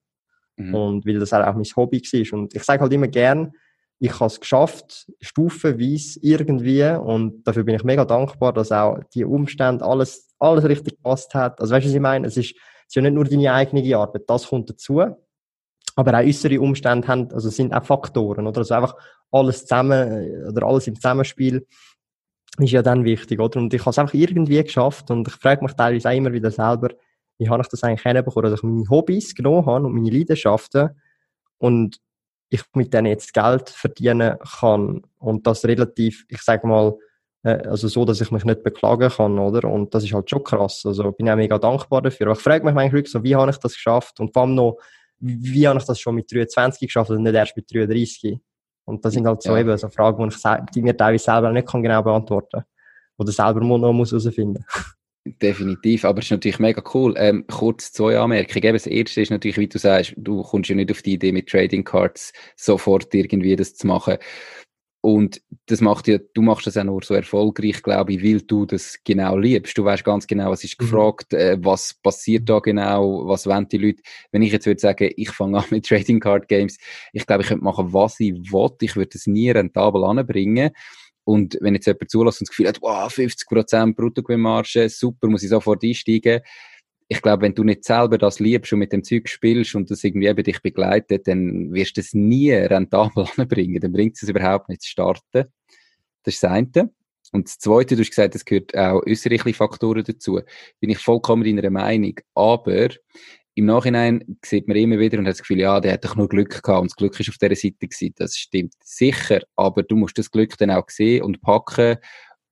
Mhm. Und weil das halt auch mein Hobby war. Und ich sage halt immer gern, ich habe es geschafft, stufenweise irgendwie, und dafür bin ich mega dankbar, dass auch die Umstände alles, alles richtig gepasst hat. Also weißt du, was ich meine? Es ist, es ist ja nicht nur deine eigene Arbeit, das kommt dazu. Aber auch äußere Umstände haben, also sind auch Faktoren, oder? Also einfach alles zusammen, oder alles im Zusammenspiel ist ja dann wichtig, oder? Und ich habe es einfach irgendwie geschafft und ich frage mich teilweise auch immer wieder selber, wie habe ich das eigentlich hinbekommen, dass ich meine Hobbys genommen habe und meine Leidenschaften und ich mit denen jetzt Geld verdienen kann und das relativ, ich sage mal, äh, also so, dass ich mich nicht beklagen kann, oder? Und das ist halt schon krass. Also bin auch mega dankbar dafür. Aber ich frage mich manchmal so, wie habe ich das geschafft? Und vor allem noch, wie habe ich das schon mit 23 geschafft und nicht erst mit 33? Und das sind halt so ja. eben so Fragen, die, ich, die mir teilweise selber nicht kann genau beantworten kann. Oder selber noch muss herausfinden Definitiv, aber es ist natürlich mega cool. Ähm, kurz zwei Anmerkungen. Eben das erste ist natürlich, wie du sagst, du kommst ja nicht auf die Idee, mit Trading Cards sofort irgendwie das zu machen. Und das macht ja, du machst das auch nur so erfolgreich, glaube ich, weil du das genau liebst. Du weißt ganz genau, was ist mhm. gefragt, äh, was passiert da genau, was wollen die Leute. Wenn ich jetzt würde sagen, ich fange an mit Trading Card Games, ich glaube, ich könnte machen, was ich will. Ich würde es nie rentabel anbringen. Und wenn jetzt jemand zulässt und das Gefühl hat, wow, 50% Bruttogewinnmarge, super, muss ich sofort einsteigen, ich glaube, wenn du nicht selber das liebst und mit dem Zeug spielst und das irgendwie eben dich begleitet, dann wirst du es nie rentabel anbringen. Dann bringt es überhaupt nicht zu starten. Das ist das eine. Und das Zweite, du hast gesagt, es gehört auch äußerliche Faktoren dazu. Bin ich vollkommen deiner Meinung. Aber im Nachhinein sieht man immer wieder und hat das Gefühl, ja, der hat doch nur Glück gehabt und das Glück ist auf dieser Seite gewesen. Das stimmt sicher. Aber du musst das Glück dann auch sehen und packen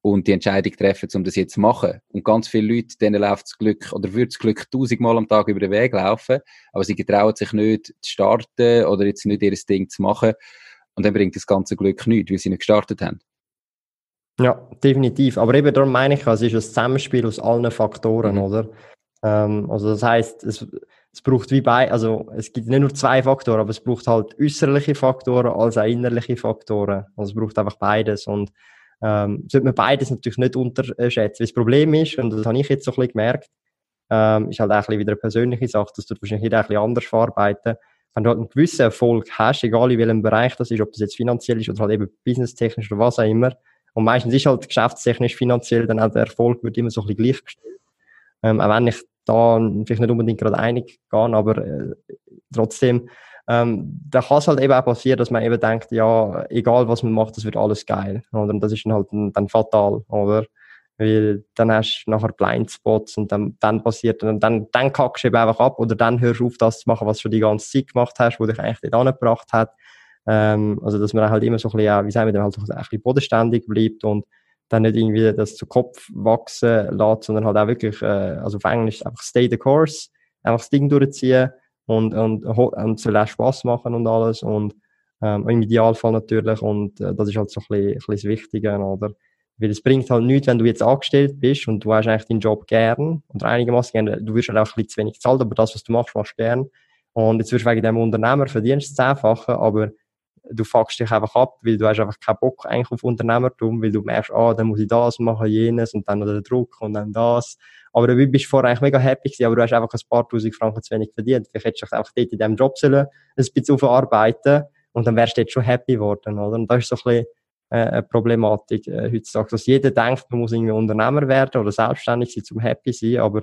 und die Entscheidung treffen, um das jetzt zu machen. Und ganz viele Leute, denen läuft das Glück oder würde das Glück tausendmal am Tag über den Weg laufen, aber sie getrauen sich nicht zu starten oder jetzt nicht ihr Ding zu machen. Und dann bringt das ganze Glück nichts, weil sie nicht gestartet haben. Ja, definitiv. Aber eben darum meine ich, also es ist ein Zusammenspiel aus allen Faktoren, mhm. oder? Ähm, also das heißt, es, es braucht wie bei, also es gibt nicht nur zwei Faktoren, aber es braucht halt äußerliche Faktoren als auch innerliche Faktoren. Also es braucht einfach beides und ähm, sollte man beides natürlich nicht unterschätzen. Das Problem ist, und das habe ich jetzt so ein bisschen gemerkt, ähm, ist halt auch ein bisschen wieder eine persönliche Sache, dass du wahrscheinlich jeder ein bisschen anders verarbeiten. Wenn du halt einen gewissen Erfolg hast, egal in welchem Bereich das ist, ob das jetzt finanziell ist oder halt eben businesstechnisch oder was auch immer, und meistens ist halt geschäftstechnisch finanziell dann auch der Erfolg wird immer so ein bisschen gleichgestellt. Ähm, auch wenn ich da vielleicht nicht unbedingt gerade einig gehe, aber äh, trotzdem, ähm, da kann es halt eben auch passieren, dass man eben denkt, ja, egal was man macht, das wird alles geil. Oder? Und das ist dann halt dann fatal, oder? Weil dann hast du nachher Blindspots und dann, dann passiert, und dann, dann kackst du eben einfach ab oder dann hörst du auf, das zu machen, was du schon die ganze Zeit gemacht hast, wo dich eigentlich nicht angebracht hat. Ähm, also, dass man halt immer so ein bisschen, wie sagen wir, halt ein bisschen bodenständig bleibt und dann nicht irgendwie das zu Kopf wachsen lässt, sondern halt auch wirklich, äh, also auf Englisch einfach stay the course, einfach das Ding durchziehen und, und, und soll Spass machen und alles und ähm, im Idealfall natürlich und äh, das ist halt so ein bisschen, ein bisschen das Wichtige, oder? Weil es bringt halt nichts, wenn du jetzt angestellt bist und du hast eigentlich deinen Job gern oder einigermaßen gern, du wirst halt auch ein bisschen zu wenig zahlt, aber das, was du machst, machst du gern. Und jetzt wirst du wegen dem Unternehmer verdienst das Zehnfache, aber du fuckst dich einfach ab, weil du hast einfach keinen Bock eigentlich auf Unternehmertum, weil du merkst, ah, dann muss ich das machen, jenes und dann noch der Druck und dann das. Aber du bist vorher eigentlich mega happy gewesen, aber du hast einfach ein paar tausend Franken zu wenig verdient. Vielleicht hättest du einfach dort in diesem Job sollen ein bisschen aufarbeiten und dann wärst du jetzt schon happy geworden, oder? Und das ist so ein bisschen äh, eine Problematik äh, heutzutage, dass jeder denkt, man muss irgendwie Unternehmer werden oder selbstständig sein, zum happy sein, aber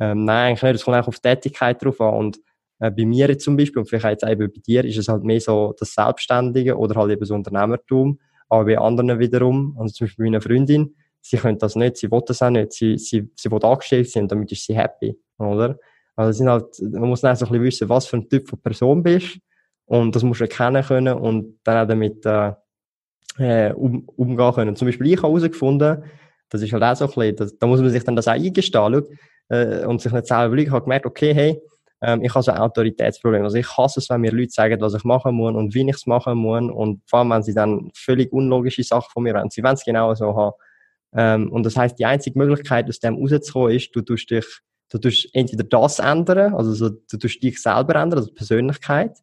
ähm, nein, eigentlich nicht. Es kommt auch auf die Tätigkeit drauf an und äh, bei mir zum Beispiel, und vielleicht jetzt eben bei dir, ist es halt mehr so das Selbstständige oder halt eben das Unternehmertum. Aber bei anderen wiederum, also zum Beispiel bei meiner Freundin, sie können das nicht, sie will das auch nicht, sie, sie, sie will angestellt sein und damit ist sie happy, oder? Also sind halt, man muss dann so ein bisschen wissen, was für ein Typ von Person bist und das musst du erkennen können und dann auch damit äh, äh um, umgehen können. Zum Beispiel ich habe herausgefunden, das ist halt auch so ein bisschen, das, da muss man sich dann das auch eingestehen äh, und sich nicht selber. Ich habe gemerkt, okay, hey, ähm, ich habe so ein Autoritätsproblem. Also ich hasse es, wenn mir Leute sagen, was ich machen muss und wie ich es machen muss. Und vor allem, wenn sie dann völlig unlogische Sachen von mir haben. Sie wollen es genau so haben. Ähm, und das heißt, die einzige Möglichkeit, aus dem rauszukommen, ist, du tust dich, du tust entweder das ändern, also so, du tust dich selber ändern, also Persönlichkeit,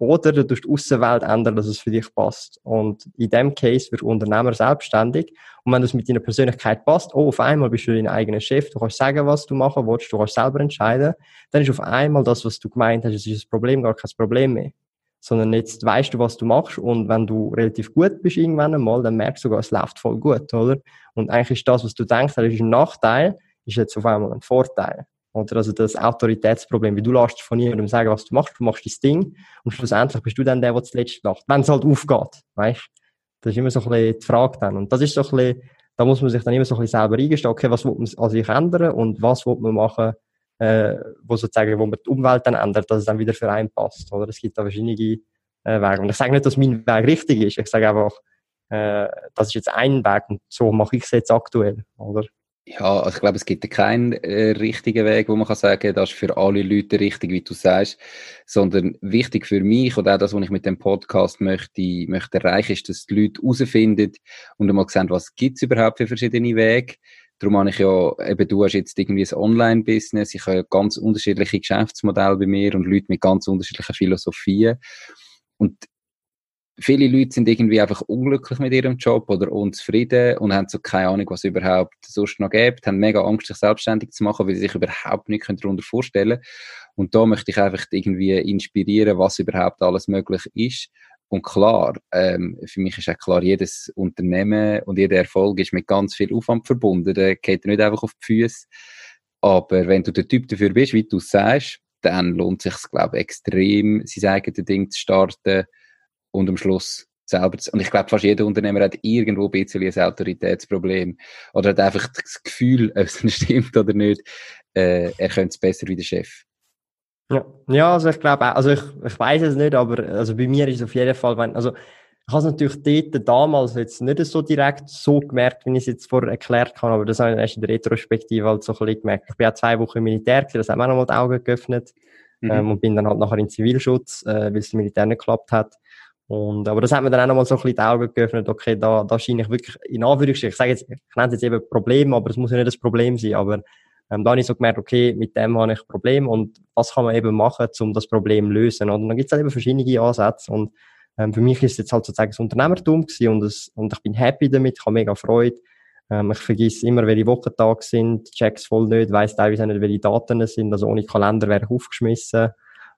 oder du tust die Außenwelt ändern, dass es für dich passt. Und in dem Case wird Unternehmer selbstständig. Und wenn das mit deiner Persönlichkeit passt, oh, auf einmal bist du dein eigener Chef, du kannst sagen, was du machen willst, du kannst selber entscheiden, dann ist auf einmal das, was du gemeint hast, es ist ein Problem, gar kein Problem mehr. Sondern jetzt weißt du, was du machst und wenn du relativ gut bist irgendwann einmal, dann merkst du sogar, es läuft voll gut, oder? Und eigentlich ist das, was du denkst, das ist ein Nachteil, ist jetzt auf einmal ein Vorteil. Oder also das Autoritätsproblem, wie du lässt von niemandem sagen, was du machst, du machst dein Ding und schlussendlich bist du dann der, der zuletzt lacht. Wenn es halt aufgeht, weißt Das ist immer so ein bisschen die Frage dann. Und das ist so ein bisschen, da muss man sich dann immer so ein bisschen selber eingestehen, okay, was will man an sich ändern und was will man machen, äh, wo sozusagen, wo man die Umwelt dann ändert, dass es dann wieder für einen passt, oder? Es gibt da verschiedene äh, Wege. Und ich sage nicht, dass mein Weg richtig ist. Ich sage einfach, äh, das ist jetzt ein Weg und so mache ich es jetzt aktuell, oder? Ja, also ich glaube, es gibt keinen äh, richtigen Weg, wo man kann sagen, das ist für alle Leute richtig, wie du sagst, sondern wichtig für mich und auch das, was ich mit dem Podcast möchte, möchte erreichen, ist, dass die Leute herausfinden und einmal sehen, was gibt es überhaupt für verschiedene Wege. Darum habe ich ja, eben du hast jetzt irgendwie ein Online-Business, ich habe ganz unterschiedliche Geschäftsmodelle bei mir und Leute mit ganz unterschiedlichen Philosophien. Und viele Leute sind irgendwie einfach unglücklich mit ihrem Job oder unzufrieden und haben so keine Ahnung, was es überhaupt sonst noch gibt, haben mega Angst, sich selbstständig zu machen, weil sie sich überhaupt nicht darunter vorstellen können. Und da möchte ich einfach irgendwie inspirieren, was überhaupt alles möglich ist. Und klar, ähm, für mich ist auch klar, jedes Unternehmen und jeder Erfolg ist mit ganz viel Aufwand verbunden. Der geht nicht einfach auf die Füße. Aber wenn du der Typ dafür bist, wie du sagst, dann lohnt es sich, glaube ich, extrem, sein eigenes Ding zu starten und am Schluss selber. Und ich glaube, fast jeder Unternehmer hat irgendwo ein bisschen ein Autoritätsproblem. Oder hat einfach das Gefühl, ob es stimmt oder nicht, äh, er könnte es besser wie der Chef. Ja, ja also ich glaube auch, also ich, ich weiß es nicht, aber also bei mir ist es auf jeden Fall, wenn, also ich habe es natürlich dort damals jetzt nicht so direkt so gemerkt, wie ich es jetzt vorher erklärt habe, aber das habe ich erst in der Retrospektive halt so ein bisschen gemerkt. Ich bin ja zwei Wochen im Militär, das hat mir auch nochmal die Augen geöffnet mhm. ähm, und bin dann halt nachher in Zivilschutz, äh, weil es im Militär nicht geklappt hat. Und, aber das hat mir dann auch nochmal so ein bisschen die Augen geöffnet, okay, da, da scheine ich wirklich, in Anführungsstrichen, ich sage jetzt, ich nenne es jetzt eben Problem, aber es muss ja nicht das Problem sein, aber ähm, da habe ich so gemerkt, okay, mit dem habe ich ein Problem und was kann man eben machen, um das Problem zu lösen. Und dann gibt es halt eben verschiedene Ansätze und ähm, für mich ist es jetzt halt sozusagen das Unternehmertum gewesen und, das, und ich bin happy damit, ich habe mega Freude. Ähm, ich vergesse immer, welche Wochentage sind, check's voll nicht, weiss teilweise nicht, welche Daten es sind, also ohne Kalender wäre ich aufgeschmissen.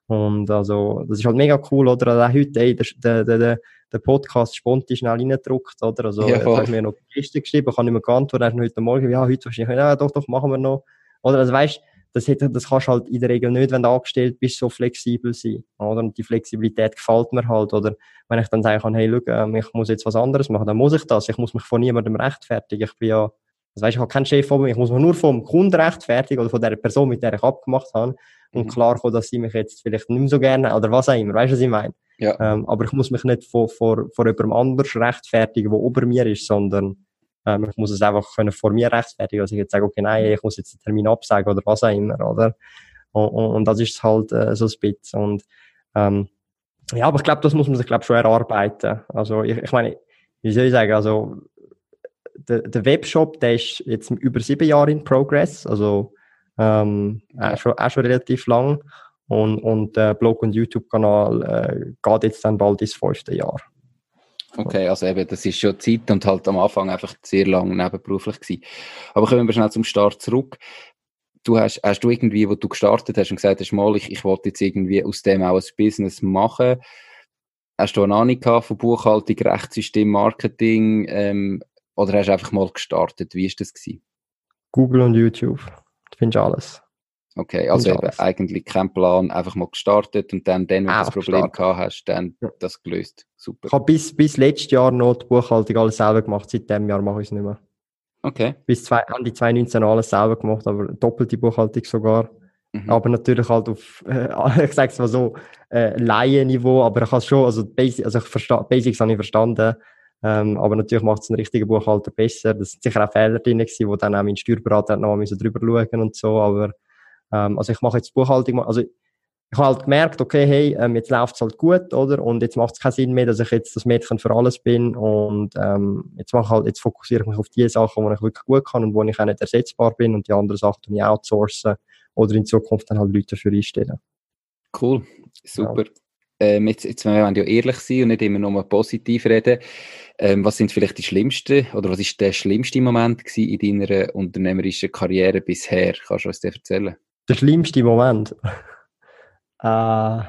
Und also, das ist halt mega cool, oder? Also auch heute, ey, der, der, der, der Podcast spontan schnell reingedruckt, oder? Also, ja, da hast mir noch die Kiste geschrieben, kann ich mir geantwortet, hast du heute Morgen, ja, heute wahrscheinlich, ja, doch, doch, machen wir noch. Oder, also weißt, das, hätte, das kannst du halt in der Regel nicht, wenn du angestellt bist, so flexibel sein, oder? Und die Flexibilität gefällt mir halt, oder? Wenn ich dann sagen kann, hey, schau, ähm, ich muss jetzt was anderes machen, dann muss ich das. Ich muss mich von niemandem rechtfertigen. Ich bin ja, also weißt, ich habe keinen Chef von mir, ich muss mich nur vom Kunden rechtfertigen oder von der Person, mit der ich abgemacht habe und mhm. klar kommen, dass sie mich jetzt vielleicht nicht mehr so gerne oder was auch immer. Weißt du, was ich meine? Ja. Ähm, aber ich muss mich nicht vor, vor, vor jemandem anders rechtfertigen, der über mir ist, sondern ähm, ich muss es einfach können vor mir rechtfertigen, dass ich jetzt sage, okay, nein, ich muss jetzt den Termin absagen oder was auch immer, oder? Und, und, und das ist halt äh, so ein bisschen. Und ähm, ja, aber ich glaube, das muss man sich glaube schon erarbeiten. Also ich, ich meine, wie soll ich sagen, also der, der Webshop, der ist jetzt über sieben Jahre in Progress, also ähm, auch, schon, auch schon relativ lang. Und, und der Blog- und YouTube-Kanal äh, geht jetzt dann bald ins fünfte Jahr. Okay, also eben, das ist schon Zeit und halt am Anfang einfach sehr lang nebenberuflich gewesen. Aber kommen wir schnell zum Start zurück. Du hast, hast du irgendwie, wo du gestartet hast und gesagt hast, mal, ich, ich wollte jetzt irgendwie aus dem auch ein Business machen. Hast du eine Ahnung von Buchhaltung, Rechtssystem, Marketing, ähm, oder hast du einfach mal gestartet? Wie ist das gewesen? Google und YouTube. Du findest alles. Okay, also eben eigentlich kein Plan, einfach mal gestartet und dann, dann wenn du das Problem gehabt hast, dann ja. das gelöst. Super. Ich habe bis, bis letztes Jahr noch die Buchhaltung alles selber gemacht, seit dem Jahr mache ich es nicht mehr. Okay. Bis zwei, Ende 2019 alles selber gemacht, aber doppelte Buchhaltung sogar. Mhm. Aber natürlich halt auf, äh, ich sag's mal so, äh, Laienniveau, aber ich habe schon, also, Basic, also ich Basics habe ich verstanden, ähm, aber natürlich macht es einen richtigen Buchhalter besser. Das sind sicher auch Fehler drin gewesen, wo dann auch mein Steuerberater noch mal drüber schauen und so, aber ähm, also ich mache jetzt Buchhaltung, also ich habe halt gemerkt, okay, hey, ähm, jetzt läuft es halt gut, oder? Und jetzt macht es keinen Sinn mehr, dass ich jetzt das Mädchen für alles bin und ähm, jetzt mache halt, jetzt fokussiere ich mich auf die Sachen, wo ich wirklich gut kann und wo ich auch nicht ersetzbar bin und die anderen Sachen die ich outsourcen oder in Zukunft dann halt Leute dafür einstellen. Cool, super. Ja. Ähm, jetzt, jetzt wollen wir ja ehrlich sein und nicht immer nur positiv reden. Ähm, was sind vielleicht die schlimmsten oder was ist der schlimmste Moment in deiner unternehmerischen Karriere bisher? Kannst du uns das erzählen? Der schlimmste Moment? äh,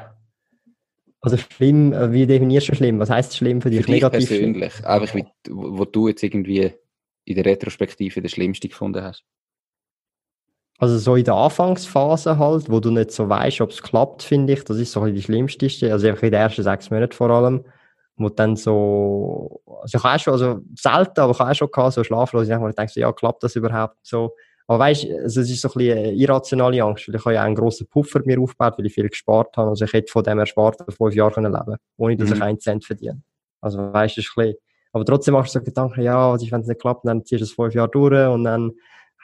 also schlimm, äh, wie definierst du schlimm? Was heißt schlimm für dich? Für dich Negativ persönlich, schlimm? einfach wie, wo du jetzt irgendwie in der Retrospektive das Schlimmste gefunden hast. Also so in der Anfangsphase halt, wo du nicht so weißt, ob es klappt, finde ich, das ist so die schlimmste. Also einfach in den ersten sechs Monaten vor allem, wo dann so, also ich habe schon, also selten, aber ich habe schon gehabt, so schlaflos, ich denke so, ja, klappt das überhaupt so? Aber weißt, also es ist so ein bisschen eine irrationale Angst, weil ich habe ja einen grossen Puffer mir aufgebaut, weil ich viel gespart habe. Also ich hätte von dem ersparten fünf Jahre können leben ohne dass mhm. ich einen Cent verdiene. Also weißt, das ist ein bisschen, aber trotzdem machst du so Gedanken, ja, was ist, wenn es nicht klappt, dann ziehst du es fünf Jahre durch und dann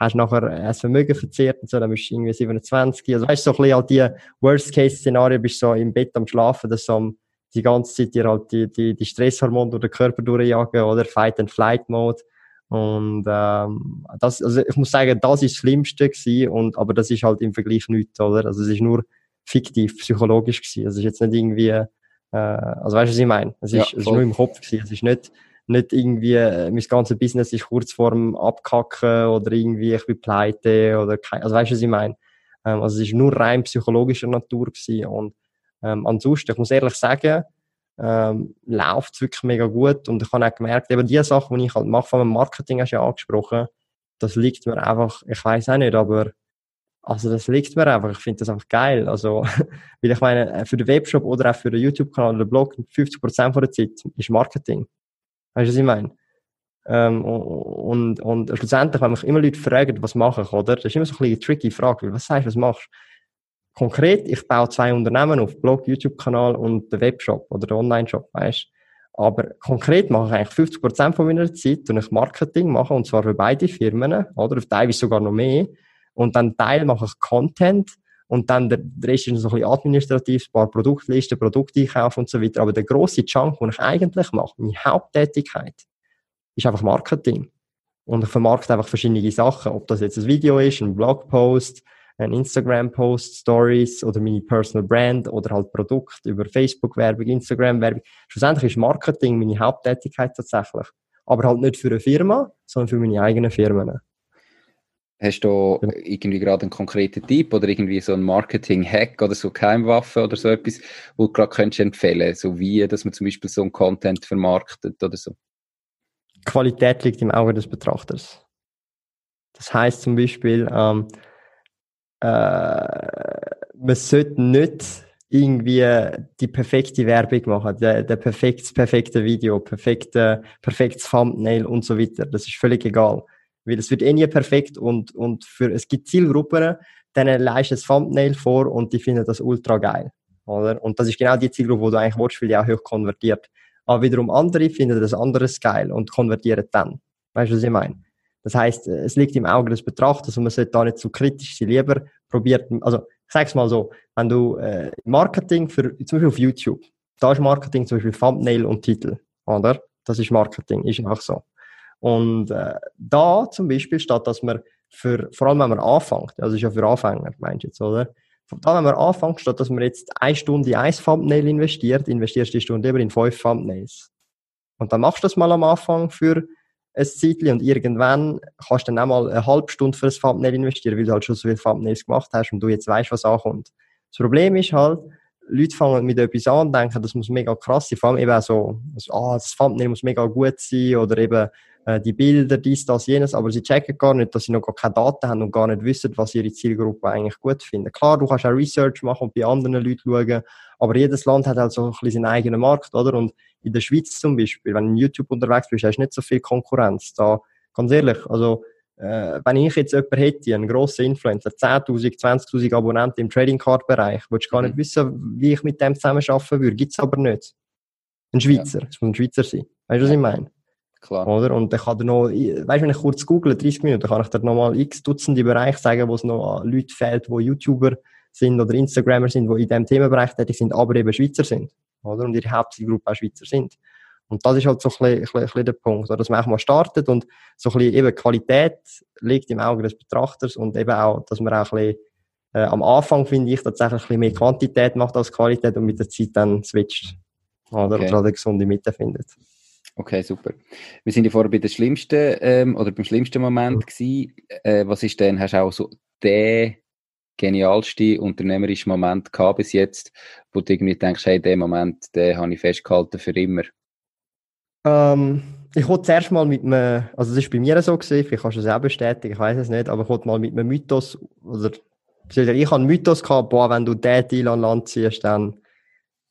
hast nachher ein Vermögen verzehrt und so, dann bist du irgendwie 27. Also weißt du, so ein bisschen halt die Worst-Case-Szenarien, bist du so im Bett am Schlafen, dass so die ganze Zeit dir halt die, die, die Stresshormone durch den Körper durchjagen oder Fight-and-Flight-Mode. Und ähm, das, also ich muss sagen, das ist das Schlimmste gewesen, und, aber das ist halt im Vergleich nichts, oder? Also es ist nur fiktiv, psychologisch gewesen. Also es ist jetzt nicht irgendwie, äh, also weißt du, was ich meine? Es ist, ja, es ist nur im Kopf gewesen. Es ist nicht, nicht irgendwie, äh, mein ganzes Business ist kurz vorm Abkacken oder irgendwie ich bin pleite oder kein, also weißt du, was ich meine? Ähm, also es ist nur rein psychologischer Natur gewesen und ähm, ansonsten, ich muss ehrlich sagen, ähm, läuft es wirklich mega gut. Und ich habe auch gemerkt, eben die Sachen, die ich halt mache, vom Marketing hast du ja angesprochen, das liegt mir einfach, ich weiß auch nicht, aber also das liegt mir einfach. Ich finde das einfach geil. Also, weil ich meine, äh, für den Webshop oder auch für den YouTube-Kanal oder den Blog, 50% von der Zeit ist Marketing. Weißt du, was ich meine? Ähm, und, und schlussendlich, wenn mich immer Leute fragen, was mache ich, oder? Das ist immer so ein bisschen eine tricky Frage, was sagst du, was machst du? konkret, ich baue zwei Unternehmen auf, Blog, YouTube-Kanal und den Webshop oder den Online-Shop, weißt Aber konkret mache ich eigentlich 50% von meiner Zeit und ich Marketing mache, und zwar für beide Firmen, oder? Auf teilweise sogar noch mehr. Und dann Teil mache ich Content und dann der, Rest ist so ein bisschen administrativ, ein paar Produktlisten, Produkteinkauf und so weiter. Aber der grosse Chunk, den ich eigentlich mache, meine Haupttätigkeit, ist einfach Marketing. Und ich vermarkte einfach verschiedene Sachen, ob das jetzt ein Video ist, ein Blogpost, ein Instagram-Post, Stories oder meine Personal Brand oder halt Produkt über Facebook-Werbung, Instagram-Werbung. Schlussendlich ist Marketing meine Haupttätigkeit tatsächlich. Aber halt nicht für eine Firma, sondern für meine eigenen Firmen. Hast du irgendwie gerade einen konkreten Tipp oder irgendwie so einen Marketing-Hack oder so Keimwaffe oder so etwas, wo du gerade könntest empfehlen so wie, dass man zum Beispiel so einen Content vermarktet oder so? Qualität liegt im Auge des Betrachters. Das heißt zum Beispiel, ähm, äh, man sollte nicht irgendwie die perfekte Werbung machen, der, der perfekte, perfekte Video, perfekte, perfektes Thumbnail und so weiter. Das ist völlig egal. Weil es wird eh nie perfekt und, und für, es gibt Zielgruppen, denen leistet das Thumbnail vor und die finden das ultra geil. oder? Und das ist genau die Zielgruppe, die du eigentlich willst, weil die auch hoch konvertiert. Aber wiederum andere finden das anderes geil und konvertieren dann. Weißt du, was ich meine? Das heißt, es liegt im Auge des Betrachters und man sollte da nicht zu kritisch sein. Lieber probiert, also ich sag's mal so, wenn du äh, Marketing für, zum Beispiel auf YouTube, da ist Marketing zum Beispiel Thumbnail und Titel, oder? Das ist Marketing, ist einfach so. Und äh, da zum Beispiel statt, dass man für, vor allem wenn man anfängt, also ist ja für Anfänger, meinst du jetzt, oder? Da, wenn man anfängt, statt dass man jetzt eine Stunde in ein Thumbnail investiert, investierst du die Stunde lieber in fünf Thumbnails. Und dann machst du das mal am Anfang für ein Zeitchen und irgendwann kannst du dann auch mal eine halbe Stunde für ein Thumbnail investieren, weil du halt schon so viele Thumbnails gemacht hast und du jetzt weißt, was ankommt. Das Problem ist halt, Leute fangen mit etwas an und denken, das muss mega krass sein. Vor allem eben auch so, also, ah, das Thumbnail muss mega gut sein oder eben äh, die Bilder, dies, das, jenes, aber sie checken gar nicht, dass sie noch gar keine Daten haben und gar nicht wissen, was ihre Zielgruppe eigentlich gut finden. Klar, du kannst auch Research machen und bei anderen Leuten schauen, aber jedes Land hat halt so ein bisschen seinen eigenen Markt, oder? Und in der Schweiz zum Beispiel, wenn du in YouTube unterwegs bist, hast du nicht so viel Konkurrenz. Da, ganz ehrlich, also, äh, wenn ich jetzt jemanden hätte, einen grossen Influencer, 10.000, 20.000 Abonnenten im Trading Card Bereich, würdest du gar nicht mhm. wissen, wie ich mit dem zusammenarbeiten würde. Gibt's aber nicht. Ein Schweizer. Es ja. muss ein Schweizer sein. Weißt du, was ich meine? Klar. Oder? Und dann kann er noch, weißt du, wenn ich kurz google, 30 Minuten, kann ich dir nochmal x Dutzende Bereiche sagen, wo es noch Leute fehlt, die YouTuber sind oder Instagrammer sind, die in diesem Themenbereich tätig sind, aber eben Schweizer sind. Oder? Und ihre Hauptzielgruppe auch Schweizer sind. Und das ist halt so ein bisschen, ein bisschen, ein bisschen der Punkt, dass man auch mal startet und so ein bisschen eben Qualität liegt im Auge des Betrachters und eben auch, dass man auch ein bisschen, äh, am Anfang finde ich tatsächlich ein bisschen mehr Quantität macht als Qualität und mit der Zeit dann switcht. Oder, okay. oder eine gesunde Mitte findet. Okay, super. Wir sind ja vorher bei der schlimmsten ähm, oder beim schlimmsten Moment mhm. gewesen. Äh, was ist denn, hast du auch so der genialste unternehmerische Moment gehabt bis jetzt, wo du irgendwie denkst, hey, den Moment, den habe ich festgehalten für immer? Ähm, ich wollte zuerst mal mit einem, also das ist bei mir so gewesen, vielleicht kannst du es auch bestätigen, ich weiß es nicht, aber ich wollte mal mit einem Mythos, oder ich habe einen Mythos gehabt, boah, wenn du den Deal an Land ziehst, dann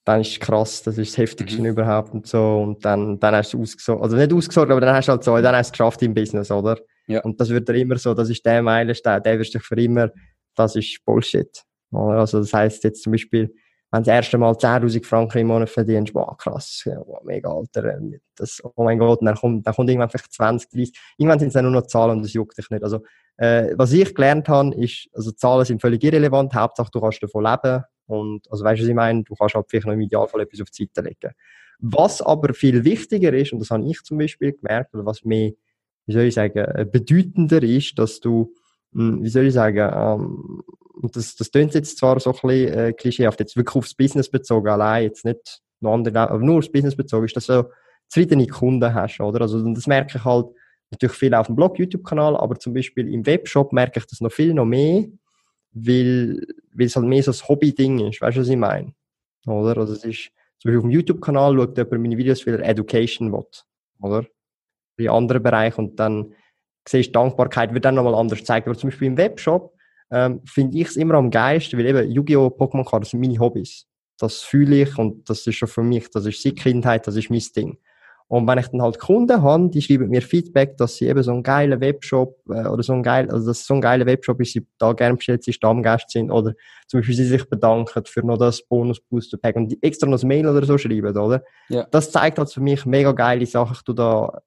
dann ist es krass, das ist das Heftigste mhm. überhaupt und so. Und dann, dann hast du ausgesorgt, also nicht ausgesorgt, aber dann hast du halt so, dann hast du es geschafft im Business, oder? Ja. Und das wird dir immer so, das ist der Meilenstein, der wirst du für immer, das ist Bullshit. Also das heißt jetzt zum Beispiel, wenn du das erste Mal 10.000 Franken im Monat verdienst, wow, krass, wow, mega, Alter, das, oh mein Gott, dann kommt, dann kommt irgendwann vielleicht 20, 30, irgendwann sind es dann nur noch Zahlen und das juckt dich nicht. Also, äh, was ich gelernt habe, ist, also Zahlen sind völlig irrelevant, Hauptsache du kannst davon leben, und, also weißt du, was ich meine? Du kannst halt vielleicht noch im Idealfall etwas auf die Seite legen. Was aber viel wichtiger ist, und das habe ich zum Beispiel gemerkt, oder was mir, wie soll ich sagen, äh, bedeutender ist, dass du, wie soll ich sagen, ähm, das, das klingt jetzt zwar so ein bisschen äh, klischeehaft, jetzt wirklich aufs Business bezogen, allein, jetzt nicht noch andere, aber nur aufs Business bezogen, ist, dass du zufriedene Kunden hast, oder? Also, das merke ich halt natürlich viel auf dem Blog, YouTube-Kanal, aber zum Beispiel im Webshop merke ich das noch viel noch mehr, weil, weil es halt mehr so ein Hobby-Ding ist. Weißt du, was ich meine? Oder? Also es ist, zum Beispiel auf dem YouTube-Kanal schaut jemand meine Videos, weil er Education will. Oder? In anderen Bereichen und dann siehst Dankbarkeit wird dann nochmal anders zeigen. Aber zum Beispiel im Webshop ähm, finde ich es immer am geilsten, weil eben Yu-Gi-Oh! Pokémon Cards sind meine Hobbys. Das fühle ich und das ist schon für mich, das ist seit Kindheit, das ist mein Ding. Und wenn ich dann halt Kunden habe, die schreiben mir Feedback, dass sie eben so einen geilen Webshop äh, oder so ein geil, also dass so ein geiler Webshop ist, sie da gerne bestellt, sie Stammgäste sind oder zum Beispiel sie sich bedanken für noch das Bonus Booster Pack und die extra noch ein Mail oder so schreiben, oder? Ja. Das zeigt halt für mich mega geile Sachen. Ich tu da,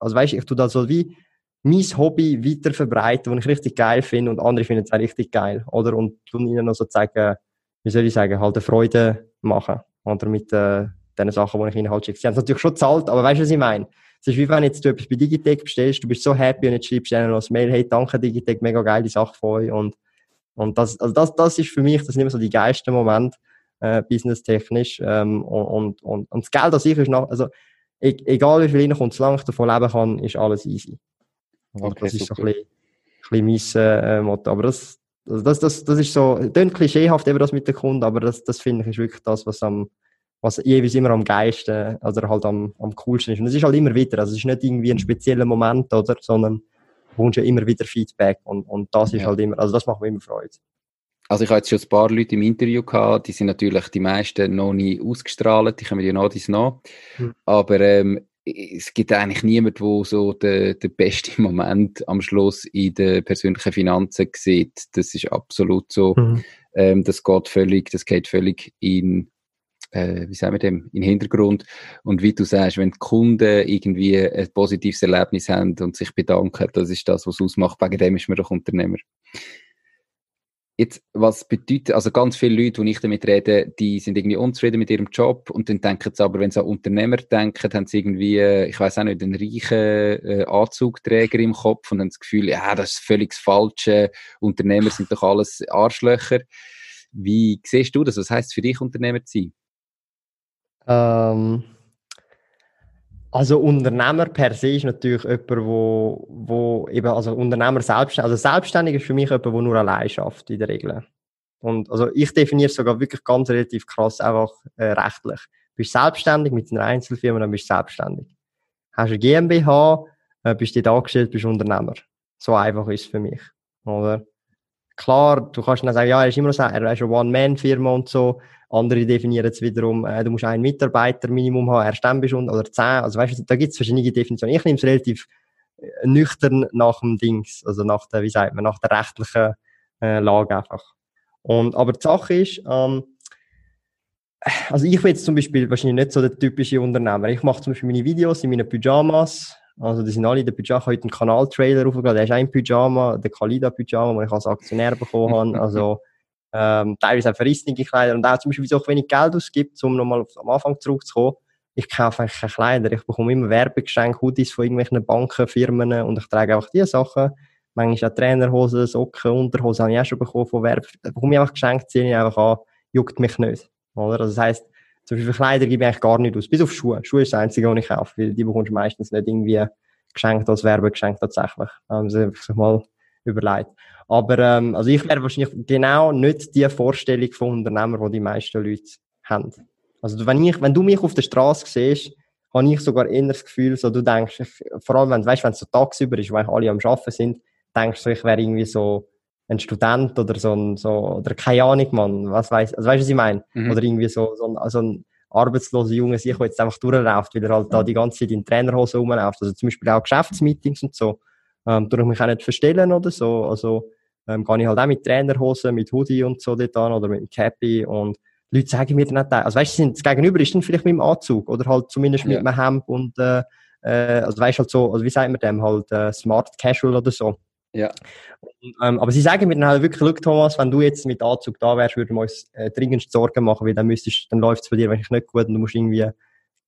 also weißt ich tu da so wie mein Hobby weiter verbreiten, was ich richtig geil finde und andere finden es auch richtig geil, oder? Und tun ihnen noch sozusagen, wie soll ich sagen, halt eine Freude machen, oder mit, äh, den Sachen, die ich ihnen halt schicke. Sie haben es natürlich schon gezahlt, aber weißt du, was ich meine? Es ist wie wenn jetzt du etwas bei Digitec bestellst, du bist so happy und jetzt schreibst du ihnen noch ein Mail, hey, danke Digitec, mega geile Sache von euch und, und das, also das, das ist für mich, das sind immer so die geilsten Momente, äh, businesstechnisch, ähm, und, und, und das Geld an sich ist noch, also, e egal wie viel reinkommt, solange ich davon leben kann, ist alles easy. Okay, das ist super. so ein bisschen, ein bisschen mein äh, Motto, aber das, also das, das, das ist so, klingt klischeehaft eben das mit den Kunden, aber das, das finde ich ist wirklich das, was am, was jeweils immer am geilsten oder halt am, am coolsten ist. Und es ist halt immer wieder, also es ist nicht irgendwie ein spezieller Moment, oder, sondern du ja immer wieder Feedback und, und das ist ja. halt immer, also das macht mir immer Freude. Also ich habe jetzt schon ein paar Leute im Interview gehabt, die sind natürlich die meisten noch nie ausgestrahlt, die kommen ja noch dies noch. Hm. Aber ähm, es gibt eigentlich niemanden, der so den, den besten Moment am Schluss in den persönlichen Finanzen sieht. Das ist absolut so. Mhm. ähm, das geht völlig, das geht völlig in äh, wie sagen wir dem, in den Hintergrund. Und wie du sagst, wenn die Kunden irgendwie ein positives Erlebnis haben und sich bedanken, das ist das, was ausmacht. Wegen dem ist man doch Unternehmer. Jetzt, was bedeutet, also ganz viele Leute, die ich damit rede, die sind irgendwie unzufrieden mit ihrem Job und dann denken sie aber, wenn sie an Unternehmer denken, haben sie irgendwie, ich weiß auch nicht, einen reichen äh, Anzugträger im Kopf und haben das Gefühl, ja, das ist völlig das Falsche, Unternehmer sind doch alles Arschlöcher. Wie siehst du das? Was heißt für dich, Unternehmer zu sein? Ähm, also Unternehmer per se ist natürlich jemand, wo, wo eben, also Unternehmer selbstständig, also selbstständig ist für mich jemand, der nur allein schafft in der Regel. Und also ich definiere es sogar wirklich ganz relativ krass einfach äh, rechtlich. Du bist selbstständig mit einer Einzelfirma, dann bist du selbstständig. Hast eine GmbH, äh, bist du angestellt, bist Unternehmer. So einfach ist es für mich. Oder? Klar, du kannst dann sagen, ja, er ist immer noch er ist eine One-Man-Firma und so. Andere definieren es wiederum, äh, du musst einen Mitarbeiter Minimum haben, dann bist du, oder zehn. Also weißt du, da gibt es verschiedene Definitionen. Ich nehme es relativ äh, nüchtern nach dem Dings, also nach der, wie sagt man, nach der rechtlichen äh, Lage einfach. Und, aber die Sache ist, ähm, also ich bin jetzt zum Beispiel wahrscheinlich nicht so der typische Unternehmer. Ich mache zum Beispiel meine Videos in meinen Pyjamas. Also die sind alle in der Pyjama. Ich habe heute einen Kanal-Trailer aufgeladen. Der ist ein Pyjama, der Kalida-Pyjama, den ich als Aktionär bekommen habe. Also ähm, teilweise auch verrissene Kleider und auch zum Beispiel, wieso ich wenig Geld ausgibt, um nochmal am Anfang zurückzukommen. Ich kaufe eigentlich keine Kleider. Ich bekomme immer Werbegeschenke, Hoodies von irgendwelchen Banken, Firmen und ich trage einfach diese Sachen. Manchmal auch Trainerhosen, Socken, Unterhosen habe ich auch schon bekommen von Werbe. Da bekomme ich einfach geschenkt, ziehe ich einfach an, juckt mich nicht. Oder? Also das heisst, zum Beispiel Kleider gebe ich eigentlich gar nicht aus, bis auf Schuhe. Schuhe ist das Einzige, was ich kaufe, weil die bekommst du meistens nicht irgendwie geschenkt als Werbegeschenk tatsächlich. Also, ich mal überlegt. Aber ähm, also ich wäre wahrscheinlich genau nicht die Vorstellung von Unternehmer, die die meisten Leute haben. Also wenn, ich, wenn du mich auf der Straße siehst, habe ich sogar eher das Gefühl, so du denkst, ich, vor allem wenn, weißt, wenn es so tagsüber ist, weil alle am Arbeiten sind, denkst du, ich wäre irgendwie so ein Student oder so ein, so, oder keine Ahnung, Mann, was weiß, also weißt du, was ich meine? Mhm. Oder irgendwie so, so ein, also ein arbeitsloser Junge sich, jetzt einfach durchläuft, weil er halt da die ganze Zeit in Trainerhose rumläuft. Also zum Beispiel auch Geschäftsmeetings und so. Ähm, ich mich auch nicht verstellen oder so. Also, ähm, gehe ich halt auch mit Trainerhosen, mit Hoodie und so dort an oder mit einem Cappy und Leute sagen mir dann nicht, also weißt du, das Gegenüber ist dann vielleicht mit dem Anzug oder halt zumindest ja. mit einem Hemd und, äh, äh, also weißt halt so, also wie sagt man dem, halt äh, smart casual oder so. Ja. Und, ähm, aber sie sagen mir dann halt wirklich, look Thomas, wenn du jetzt mit Anzug da wärst, würden wir uns äh, dringend Sorgen machen, weil dann müsstest, dann läuft es bei dir wirklich nicht gut und du musst irgendwie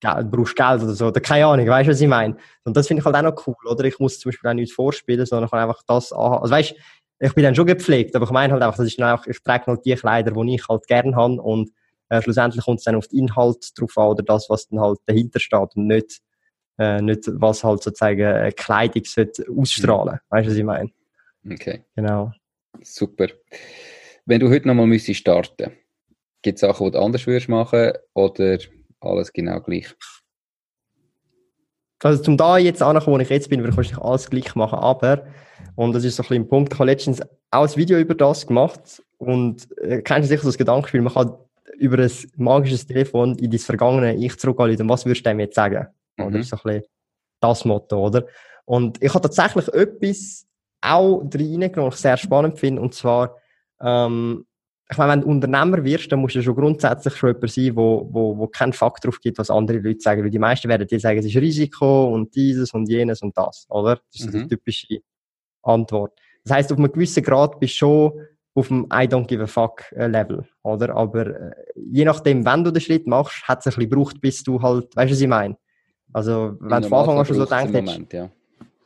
Geld, brauchst Geld oder so, oder keine Ahnung, weißt du, was ich meine? Und das finde ich halt auch noch cool, oder? Ich muss zum Beispiel auch nichts vorspielen, sondern kann einfach das anhaben. Also weißt ich bin dann schon gepflegt, aber ich meine halt einfach, das ist dann einfach, ich trage halt die Kleider, die ich halt gern habe und äh, schlussendlich kommt es dann auf den Inhalt drauf an oder das, was dann halt dahinter steht und nicht, äh, nicht was halt sozusagen äh, Kleidung sollte ausstrahlen. Mhm. Weißt du, was ich meine? Okay. Genau. Super. Wenn du heute nochmal müsstest starten, gibt es Sachen, die du anders würdest machen oder alles genau gleich? Also zum da jetzt ankommen, wo ich jetzt bin, würde ich wahrscheinlich alles gleich machen, aber und das ist so ein bisschen ein Punkt. Ich habe letztens auch ein Video über das gemacht und äh, kennst du sicher so das Gedankenspiel, man kann über ein magisches Telefon in dein vergangene Ich zurückgehen und was würdest du dem jetzt sagen? Mhm. Oder ist so ein bisschen das Motto, oder? Und ich habe tatsächlich etwas auch reingenommen, was ich sehr spannend finde, und zwar, ähm, ich meine, wenn du Unternehmer wirst, dann musst du schon grundsätzlich schon jemand sein, wo, wo, wo keinen Fakt drauf gibt, was andere Leute sagen, weil die meisten werden dir sagen, es ist Risiko und dieses und jenes und das, oder? Das ist mhm. die typische Antwort. Das heißt, auf einem gewissen Grad bist du schon auf dem I don't give a fuck äh, Level, oder? Aber äh, je nachdem, wenn du den Schritt machst, hat es ein bisschen gebraucht, bis du halt, weißt du, was ich meine? Also, wenn du von Anfang an schon so denkst, Moment, ja.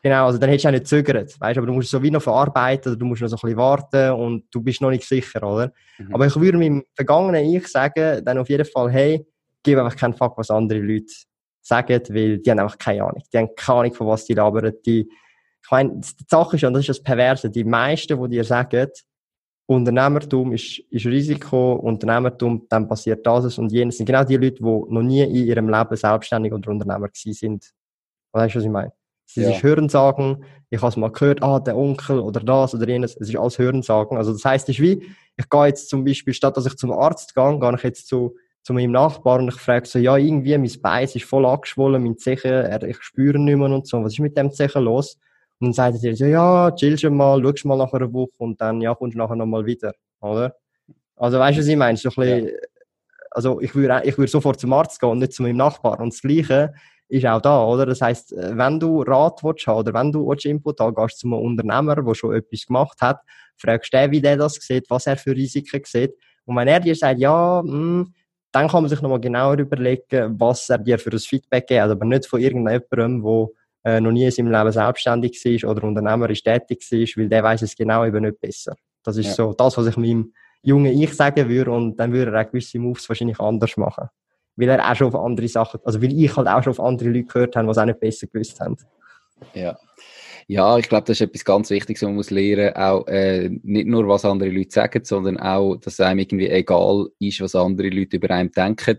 genau, also dann hättest du auch nicht zögert, weißt du, aber du musst so wie noch verarbeiten, oder du musst noch so ein bisschen warten und du bist noch nicht sicher, oder? Mhm. Aber ich würde meinem vergangenen Ich sagen, dann auf jeden Fall, hey, gib einfach keinen Fuck, was andere Leute sagen, weil die haben einfach keine Ahnung. Die haben keine Ahnung, von was die labern, die ich meine, die Sache ist, und das ist das Perverse, die meisten, die dir sagen, Unternehmertum ist, ist Risiko, Unternehmertum, dann passiert das und jenes, sind genau die Leute, die noch nie in ihrem Leben selbstständig oder Unternehmer gewesen sind. Weißt du, was ich meine? Sie ja. ist Hörensagen, ich habe es mal gehört, ah, der Onkel oder das oder jenes, es ist alles Hörensagen. Also das heißt, es ist wie, ich gehe jetzt zum Beispiel, statt dass ich zum Arzt gehe, gehe ich jetzt zu, zu meinem Nachbarn und ich frage so, ja, irgendwie, mein Bein ist voll angeschwollen, mein Zeche, ich spüre nicht mehr und so, was ist mit dem Zeche los? Und dann sagt er dir so, ja, chill schon mal, schau mal nach einer Woche und dann, ja, kommst du nachher nochmal wieder, oder? Also weißt du, was ich meine? So ein bisschen, ja. Also ich würde ich würd sofort zum Arzt gehen und nicht zu meinem Nachbar. Und das Gleiche ist auch da, oder? Das heißt, wenn du Rat willst oder wenn du Input haben gehst zu einem Unternehmer, der schon etwas gemacht hat, fragst du den, wie der das sieht, was er für Risiken sieht. Und wenn er dir sagt, ja, mh, hm, dann kann man sich nochmal genauer überlegen, was er dir für ein Feedback gibt, aber nicht von irgendjemandem, der äh, noch nie in seinem Leben selbstständig war oder unternehmerisch tätig war, weil der weiß es genau eben nicht besser. Das ist ja. so das, was ich meinem jungen Ich sagen würde und dann würde er auch gewisse Moves wahrscheinlich anders machen. Weil er auch schon auf andere Sachen, also weil ich halt auch schon auf andere Leute gehört habe, die es auch nicht besser gewusst haben. Ja. Ja, ich glaube, das ist etwas ganz Wichtiges, was man muss lernen, auch äh, nicht nur, was andere Leute sagen, sondern auch, dass einem irgendwie egal ist, was andere Leute über einen denken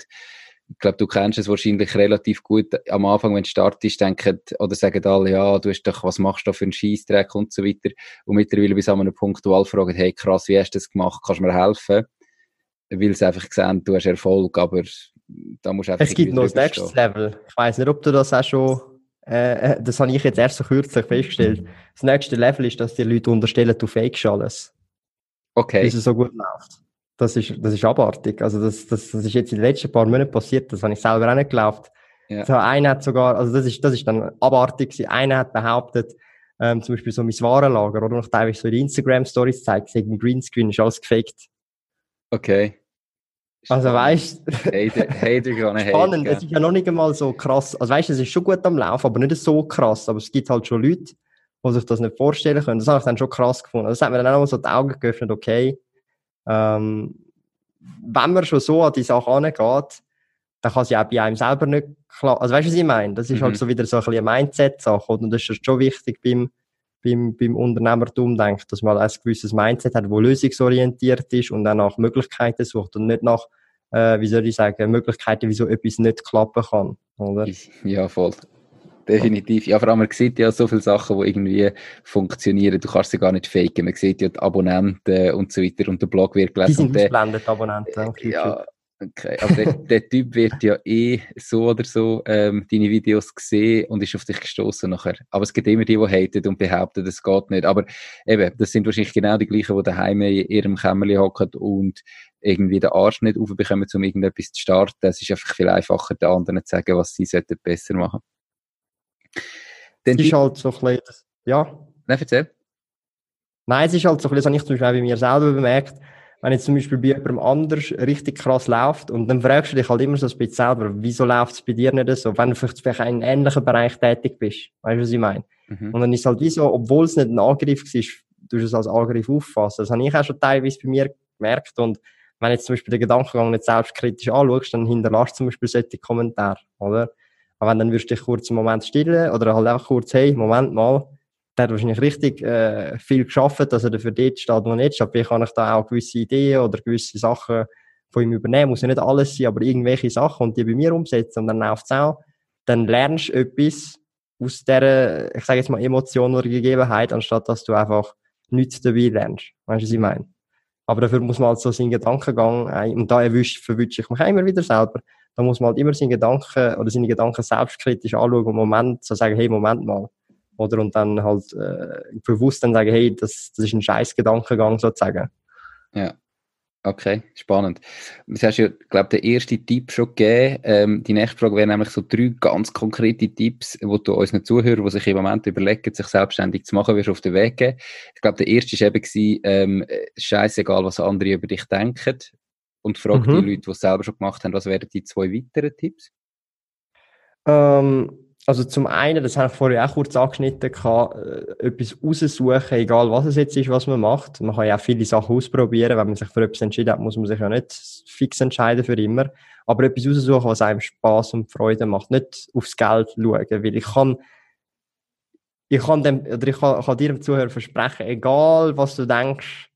ich glaube, du kennst es wahrscheinlich relativ gut. Am Anfang, wenn du startest, denken oder sagen alle, ja, du hast doch, was machst du da für einen Scheißdreck und so weiter. Und mittlerweile bis an einem Punkt, wo alle fragen, hey, krass, wie hast du das gemacht? Kannst du mir helfen? Weil sie einfach sehen, du hast Erfolg, aber da musst du einfach Es gibt noch das nächste Level. Ich weiß nicht, ob du das auch schon, äh, äh, das habe ich jetzt erst so kürzlich festgestellt. Das nächste Level ist, dass die Leute unterstellen, du fakest alles. Okay. Bis es so gut läuft das ist, das ist abartig. Also das, das, das ist jetzt in den letzten paar Monaten passiert, das habe ich selber auch nicht geglaubt. Ja. So, einer hat sogar, also das ist, das ist dann abartig gewesen. Einer hat behauptet, ähm, zum Beispiel so mein Warenlager, oder noch teilweise so in Instagram-Stories zeigt, im Greenscreen ist alles gefaked. Okay. Also weißt du, spannend, es ist ja noch nicht einmal so krass. Also weißt du, es ist schon gut am Laufen, aber nicht so krass. Aber es gibt halt schon Leute, die sich das nicht vorstellen können. Das habe ich dann schon krass gefunden. Also das hat mir dann auch so die Augen geöffnet, okay, ähm, wenn man schon so an die Sache angeht, dann kann sie auch bei einem selber nicht klar. Also weißt du, was ich meine? Das ist halt mhm. halt so wieder so ein bisschen eine Mindset-Sache. Und das ist schon wichtig beim, beim, beim Unternehmertum, denke dass man ein gewisses Mindset hat, wo lösungsorientiert ist und dann nach Möglichkeiten sucht und nicht nach, äh, wie soll ich sagen, Möglichkeiten, wieso etwas nicht klappen kann. Oder? Ja, voll. Definitiv. Ja, vor allem, man sieht ja so viele Sachen, die irgendwie funktionieren. Du kannst sie gar nicht faken. Man sieht ja die Abonnenten und so weiter und der Blog wird gelesen. Die sind ausblendet, Abonnenten. Ja, okay. Aber der, der, Typ wird ja eh so oder so ähm, deine Videos gesehen und ist auf dich gestoßen nachher. Aber es gibt immer die, die haten und behaupten, es geht nicht. Aber eben, das sind wahrscheinlich genau die gleichen, die daheim in ihrem Kämmerchen hocken und irgendwie den Arsch nicht aufbekommen, um irgendetwas zu starten. Es ist einfach viel einfacher, den anderen zu sagen, was sie besser machen sollten. Dann ist halt so ein bisschen, ja. Nein, erzähl. Nein, es ist halt so ein bisschen, das habe ich zum Beispiel auch bei mir selber bemerkt, wenn jetzt zum Beispiel bei jemandem anders richtig krass läuft und dann fragst du dich halt immer so ein bisschen selber, wieso läuft es bei dir nicht so, wenn du vielleicht in einem ähnlichen Bereich tätig bist. Weißt du, was ich meine? Mhm. Und dann ist es halt wie so, obwohl es nicht ein Angriff war, du es als Angriff auffassen. Das habe ich auch schon teilweise bei mir gemerkt und wenn jetzt zum Beispiel den Gedankengang nicht selbstkritisch anschaust, dann hinterlässt du zum Beispiel solche Kommentare, oder? Aber wenn dann würdest du dich kurz einen Moment stillen oder halt einfach kurz, hey, Moment mal, der hat wahrscheinlich richtig äh, viel geschafft, dass er dafür dort steht, wo er nicht steht. Vielleicht kann ich da auch gewisse Ideen oder gewisse Sachen von ihm übernehmen. Muss ja nicht alles sein, aber irgendwelche Sachen und die bei mir umsetzen und dann läuft es auch. Dann lernst du etwas aus dieser, ich sage jetzt mal, Emotion oder Gegebenheit, anstatt dass du einfach nichts dabei lernst. Weißt du, was ich meine? Aber dafür muss man halt so seinen Gedankengang, äh, und da erwischt, ich mich immer wieder selber, da muss man halt immer seine Gedanken oder seine Gedanken selbstkritisch anschauen und Moment so sagen, hey, Moment mal. Oder und dann halt äh, bewusst dann sagen, hey, das, das ist ein scheiß Gedankengang sozusagen. Ja. Okay, spannend. Du hast ja, glaube den ersten Tipp schon gegeben. Ähm, die nächste Frage wäre nämlich so drei ganz konkrete Tipps, die du unseren Zuhörern, die sich im Moment überlegen, sich selbstständig zu machen, wirst auf den Weg geben. Ich glaube, der erste war eben, ähm, scheißegal, was andere über dich denken und frag mhm. die Leute, die es selber schon gemacht haben, was wären die zwei weiteren Tipps? Ähm, also zum einen, das habe ich vorher auch kurz angeschnitten, kann, äh, etwas raussuchen, egal was es jetzt ist, was man macht. Man kann ja auch viele Sachen ausprobieren. Wenn man sich für etwas entschieden hat, muss man sich ja nicht fix entscheiden für immer. Aber etwas raussuchen, was einem Spaß und Freude macht. Nicht aufs Geld schauen, weil ich kann, ich kann dem, oder ich kann, kann dir dem Zuhörer versprechen, egal was du denkst,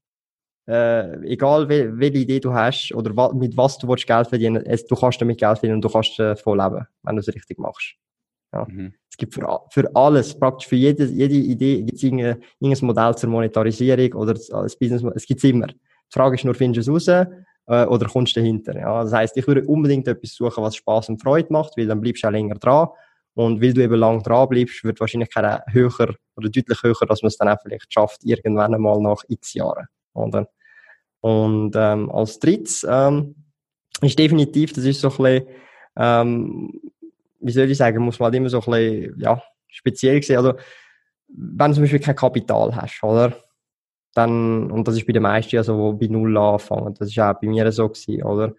äh, egal wel, welche Idee du hast oder wa mit was du willst Geld verdienen, es, du kannst damit Geld verdienen und du kannst davon leben, wenn du es richtig machst. Ja. Mhm. Es gibt für, für alles, praktisch für jede, jede Idee gibt es irgendein, irgendein Modell zur Monetarisierung oder als Business, es gibt es immer. Die Frage ist nur, findest du es raus äh, oder kommst du dahinter? Ja? Das heißt, ich würde unbedingt etwas suchen, was Spaß und Freude macht, weil dann bleibst du auch länger dran. Und weil du eben lang dran bleibst, wird wahrscheinlich keiner höher oder deutlich höher, dass man es dann auch vielleicht schafft, irgendwann einmal nach x Jahren. Oder? Und ähm, als drittes ähm, ist definitiv, das ist so ein bisschen, ähm, wie soll ich sagen, muss man halt immer so ein bisschen, ja, speziell sehen. Also, wenn du zum Beispiel kein Kapital hast, oder? Dann, und das ist bei den meisten ja so, wo bei Null anfangen, das ist auch bei mir so gewesen, oder?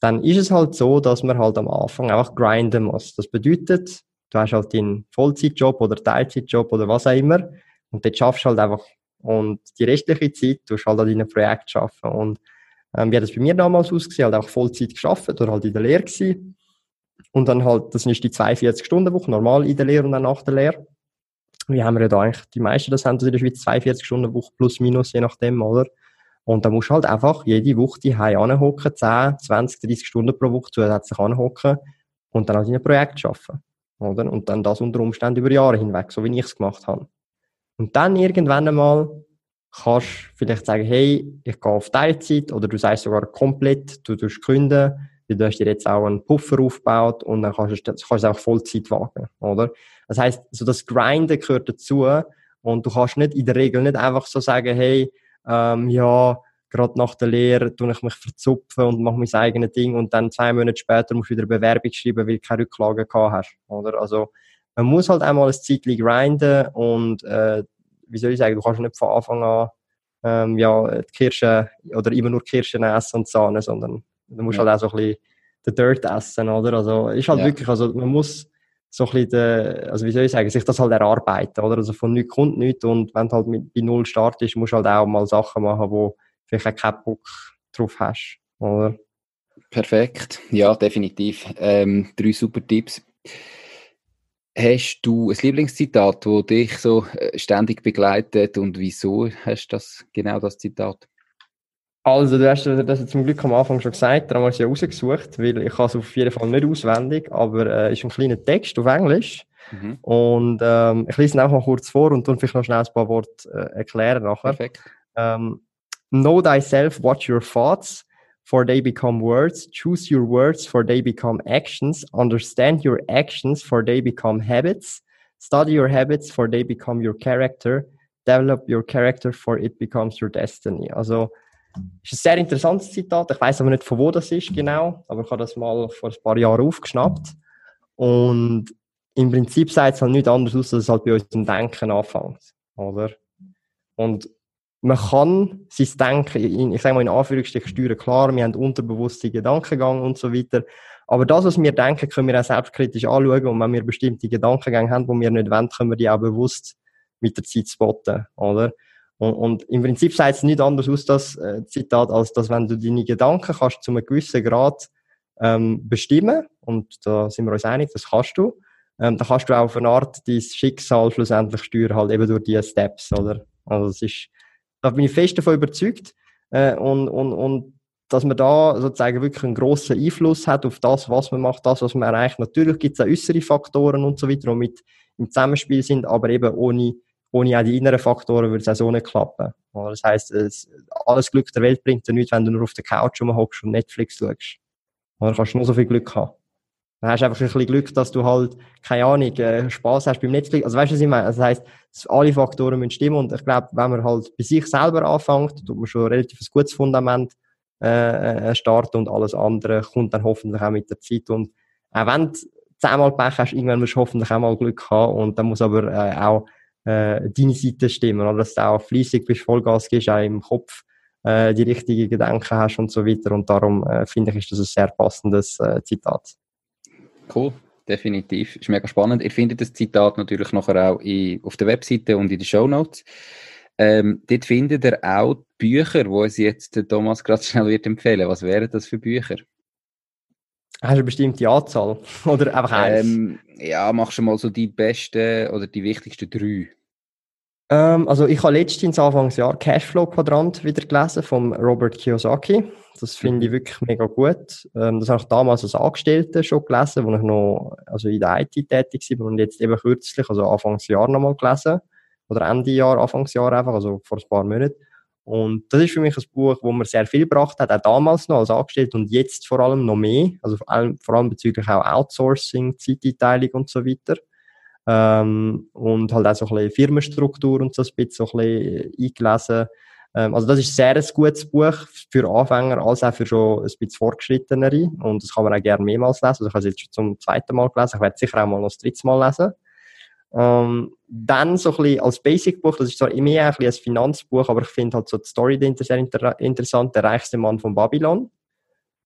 Dann ist es halt so, dass man halt am Anfang einfach grinden muss. Das bedeutet, du hast halt deinen Vollzeitjob oder Teilzeitjob oder was auch immer, und dort schaffst du halt einfach, und die restliche Zeit tust du halt an deinem Projekt arbeiten. Und, ähm, wie hat das bei mir damals ausgesehen? Halt auch Vollzeit geschafft oder halt in der Lehre gewesen. Und dann halt, das ist die 42-Stunden-Woche, normal in der Lehre und dann nach der Lehre. Wie haben wir ja da eigentlich, die meisten das haben in der Schweiz 42-Stunden-Woche plus minus, je nachdem, oder? Und da musst du halt einfach jede Woche die anhocken, 10, 20, 30 Stunden pro Woche zusätzlich anhocken und dann an deinem Projekt arbeiten. Oder? Und dann das unter Umständen über Jahre hinweg, so wie ich es gemacht habe. Und dann irgendwann einmal kannst du vielleicht sagen, hey, ich gehe auf Teilzeit oder du sagst sogar komplett, du tust gründen, du hast dir jetzt auch einen Puffer aufgebaut und dann kannst du, kannst du auch Vollzeit wagen, oder? Das heißt, so das Grinden gehört dazu und du kannst nicht in der Regel nicht einfach so sagen, hey, ähm, ja, gerade nach der Lehre tue ich mich verzupfen und mache mein eigenes Ding und dann zwei Monate später musst du wieder eine Bewerbung schreiben, weil du keine Rücklagen gehabt hast, oder? Also, man muss halt einmal ein Zeitchen grinden und, äh, wie soll ich sagen, du kannst nicht von Anfang an, ähm, ja, die Kirsche oder immer nur Kirschen essen und Sahne, sondern du musst ja. halt auch so ein bisschen den Dirt essen, oder? Also, ist halt ja. wirklich, also, man muss so ein bisschen, de, also wie soll ich sagen, sich das halt erarbeiten, oder? Also von nichts kommt nichts und wenn du halt mit, bei Null startest, musst du halt auch mal Sachen machen, wo vielleicht auch keinen Bock drauf hast, oder? Perfekt, ja, definitiv. Ähm, drei super Tipps. Hast du ein Lieblingszitat, das dich so äh, ständig begleitet und wieso hast du das, genau das Zitat? Also, du hast das zum Glück am Anfang schon gesagt, darum habe ich es ja rausgesucht, weil ich es auf jeden Fall nicht auswendig, aber es äh, ist ein kleiner Text auf Englisch. Mhm. Und ähm, ich lese ihn auch mal kurz vor und dann vielleicht noch schnell ein paar Worte äh, erklären nachher. Perfekt. Ähm, know thyself, watch your thoughts, for they become words. Choose your words, for they become actions. Understand your actions, for they become habits. Study your habits, for they become your character. Develop your character, for it becomes your destiny. Also, ist ein sehr interessantes Zitat. Ich weiß aber nicht, von wo das ist genau, aber ich habe das mal vor ein paar Jahren aufgeschnappt. Und im Prinzip sagt es halt nichts anderes aus, als es halt bei uns im Denken anfängt. Oder? Und man kann sein Denken, ich sage mal in Anführungsstrichen, steuern. Klar, wir haben unterbewusste Gedankengang und so weiter. Aber das, was wir denken, können wir auch selbstkritisch anschauen. Und wenn wir bestimmte Gedankengänge haben, die wir nicht wollen, können wir die auch bewusst mit der Zeit spotten, oder? Und, und im Prinzip sagt es nicht anders aus, das äh, Zitat, als dass wenn du deine Gedanken kannst zu einem gewissen Grad ähm, bestimmen, und da sind wir uns einig, das kannst du, ähm, dann kannst du auch auf eine Art dein Schicksal schlussendlich steuern, halt eben durch diese Steps, oder? Also das ist, da bin ich fest davon überzeugt, äh, und, und, und dass man da sozusagen wirklich einen grossen Einfluss hat auf das, was man macht, das, was man erreicht. Natürlich gibt es auch äußere Faktoren und so weiter, die mit im Zusammenspiel sind, aber eben ohne ohne auch die inneren Faktoren würde es auch so nicht klappen. Das heisst, es, alles Glück der Welt bringt dir nichts, wenn du nur auf der Couch rumhockst und Netflix schaust. Oder kannst du nur so viel Glück haben. Dann hast du einfach ein bisschen Glück, dass du halt, keine Ahnung, äh, Spaß hast beim Netflix. Also weißt du, was ich meine? Das heisst, alle Faktoren müssen stimmen und ich glaube, wenn man halt bei sich selber anfängt, tut man schon ein relativ gutes Fundament äh, äh, starten und alles andere kommt dann hoffentlich auch mit der Zeit und auch wenn du zehnmal Pech hast, irgendwann musst du hoffentlich auch mal Glück haben und dann muss aber äh, auch äh, deine Seite stimmen, oder dass du auch fließig bist, Vollgas gibst, auch im Kopf äh, die richtigen Gedanken hast und so weiter. Und darum äh, finde ich, ist das ein sehr passendes äh, Zitat. Cool, definitiv. Ist mega spannend. Ihr findet das Zitat natürlich nachher auch in, auf der Webseite und in den Show Notes. Ähm, dort findet ihr auch Bücher, wo es jetzt Thomas gerade schnell wird empfehlen. Was wären das für Bücher? Hast du eine bestimmte Anzahl? Oder einfach eins? Ähm, ja, machst du mal so die besten oder die wichtigsten drei. Ähm, also ich habe letztens Anfangsjahr Cashflow-Quadrant wieder gelesen von Robert Kiyosaki. Das finde ich mhm. wirklich mega gut. Ähm, das habe ich damals als Angestellter schon gelesen, wo ich noch also in der IT tätig war und jetzt eben kürzlich, also Anfangsjahr nochmal gelesen. Oder Ende Jahr, Anfangsjahr einfach, also vor ein paar Monaten. Und das ist für mich ein Buch, wo mir sehr viel gebracht hat, auch damals noch als Angestellter und jetzt vor allem noch mehr. Also vor allem, vor allem bezüglich auch Outsourcing, Zeiteinteilung und so weiter. Ähm, und halt auch so ein bisschen Firmenstruktur und so ein bisschen, bisschen eingelesen. Ähm, also das ist sehr ein gutes Buch für Anfänger, als auch für schon ein bisschen fortgeschrittenere. Und das kann man auch gerne mehrmals lesen. Also ich habe es jetzt schon zum zweiten Mal gelesen. Ich werde sicher auch mal noch das dritte Mal lesen. Ähm, dann so ein bisschen als Basic-Buch, das ist zwar mehr ein, ein Finanzbuch, aber ich finde halt so die Story dahinter sehr inter interessant, der reichste Mann von Babylon.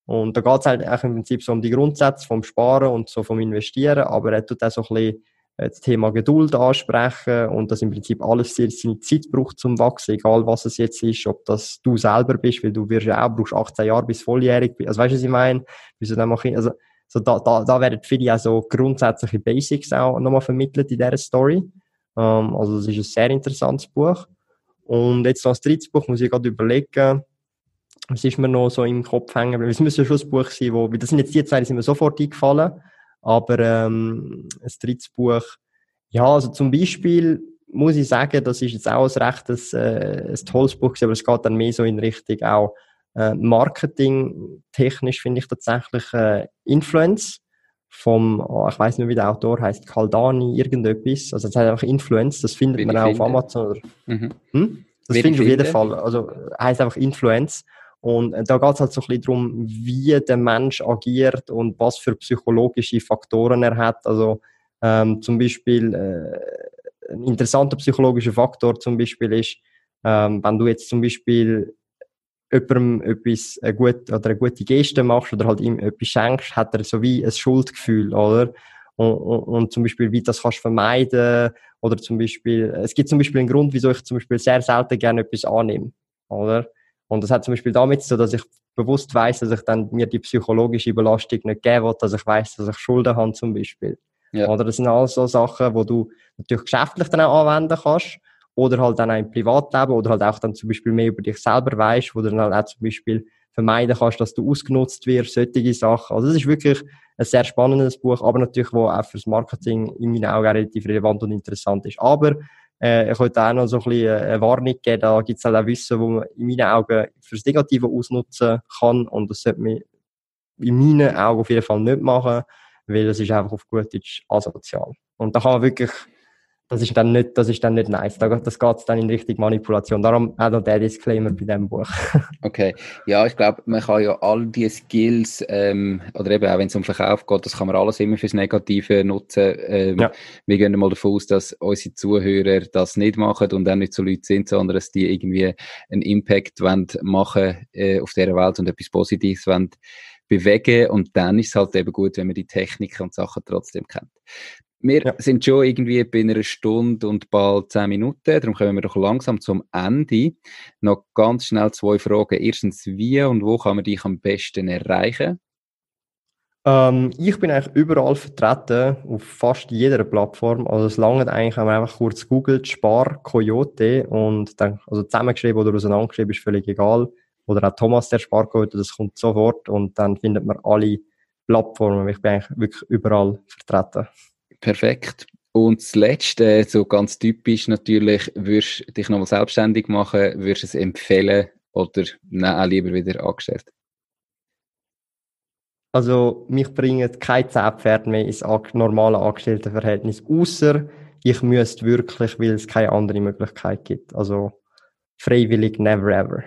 Und da geht es halt im Prinzip so um die Grundsätze vom Sparen und so vom Investieren, aber er tut auch so ein bisschen äh, das Thema Geduld ansprechen und dass im Prinzip alles seine Zeit braucht zum Wachsen, egal was es jetzt ist, ob das du selber bist, weil du wirst ja auch, brauchst 18 Jahre bis volljährig, also weißt du, was ich meine? Wieso dann mach ich, also, so da, da, da werden viele auch so grundsätzliche Basics auch nochmal vermittelt in dieser Story. Ähm, also das ist ein sehr interessantes Buch. Und jetzt noch das dritte Buch muss ich gerade überlegen, was ist mir noch so im Kopf hängen, weil es müsste schon ein Buch sein, wo, das sind jetzt die zwei, die sind mir sofort eingefallen, aber ähm, ein drittes Buch, ja, also zum Beispiel muss ich sagen, das ist jetzt auch ein rechtes, äh, ein tolles Buch, aber es geht dann mehr so in Richtung auch äh, Marketing technisch finde ich tatsächlich äh, Influence vom, oh, ich weiß nicht, wie der Autor heißt, Caldani, irgendetwas. Also das heißt einfach Influence, das findet wie man auch auf Amazon. Oder, mhm. hm? Das findest du auf jeden Fall. Also heißt einfach Influence. Und äh, da geht es halt so ein bisschen darum, wie der Mensch agiert und was für psychologische Faktoren er hat. Also ähm, zum Beispiel äh, ein interessanter psychologischer Faktor zum Beispiel ist, ähm, wenn du jetzt zum Beispiel jemandem etwas eine gute, oder eine gute Geste machst oder halt ihm etwas schenkst, hat er so wie ein Schuldgefühl, oder? Und, und, und zum Beispiel, wie das kannst vermeiden oder zum Beispiel, es gibt zum Beispiel einen Grund, wieso ich zum Beispiel sehr selten gerne etwas annehme, oder? Und das hat zum Beispiel damit zu tun, dass ich bewusst weiß, dass ich dann mir die psychologische Belastung nicht geben will, dass ich weiß, dass ich Schulden habe zum Beispiel. Ja. Oder das sind alles so Sachen, wo du natürlich geschäftlich dann auch anwenden kannst oder halt dann auch im Privatleben oder halt auch dann zum Beispiel mehr über dich selber weißt, wo du dann halt auch zum Beispiel vermeiden kannst, dass du ausgenutzt wirst, solche Sachen. Also das ist wirklich ein sehr spannendes Buch, aber natürlich, wo auch fürs Marketing in meinen Augen relativ relevant und interessant ist. Aber äh, wollte auch noch so ein bisschen eine Warnung geben, da gibt es auch Wissen, wo man in meinen Augen fürs Negative ausnutzen kann und das sollte man in meinen Augen auf jeden Fall nicht machen, weil das ist einfach auf gut Deutsch asozial. Und da kann man wirklich das ist dann nicht, das ist dann nicht nice. Das geht dann in Richtung Manipulation. Darum auch noch der Disclaimer bei diesem Buch. okay. Ja, ich glaube, man kann ja all diese Skills, ähm, oder eben auch wenn es um Verkauf geht, das kann man alles immer fürs Negative nutzen. Ähm, ja. Wir gehen mal davon aus, dass unsere Zuhörer das nicht machen und auch nicht so Leute sind, sondern dass die irgendwie einen Impact wollen machen äh, auf dieser Welt und etwas Positives wollen bewegen und dann ist es halt eben gut, wenn man die Techniken und Sachen trotzdem kennt. Wir ja. sind schon irgendwie bei einer Stunde und bald zehn Minuten, darum kommen wir doch langsam zum Ende. Noch ganz schnell zwei Fragen. Erstens, wie und wo kann man dich am besten erreichen? Ähm, ich bin eigentlich überall vertreten, auf fast jeder Plattform. Also es langt eigentlich, wenn man einfach kurz googelt, Spar Coyote und dann, also zusammengeschrieben oder auseinandergeschrieben, ist völlig egal. Oder auch Thomas der Spar Coyote, das kommt sofort und dann findet man alle Plattformen. Ich bin eigentlich wirklich überall vertreten. Perfekt. Und das Letzte, so ganz typisch natürlich, würdest du dich nochmal selbstständig machen, würdest du es empfehlen oder nein, auch lieber wieder angestellt? Also, mich bringen keine 10 Pferde mehr ins normale Angestelltenverhältnis, außer ich müsste wirklich, weil es keine andere Möglichkeit gibt. Also, freiwillig never ever.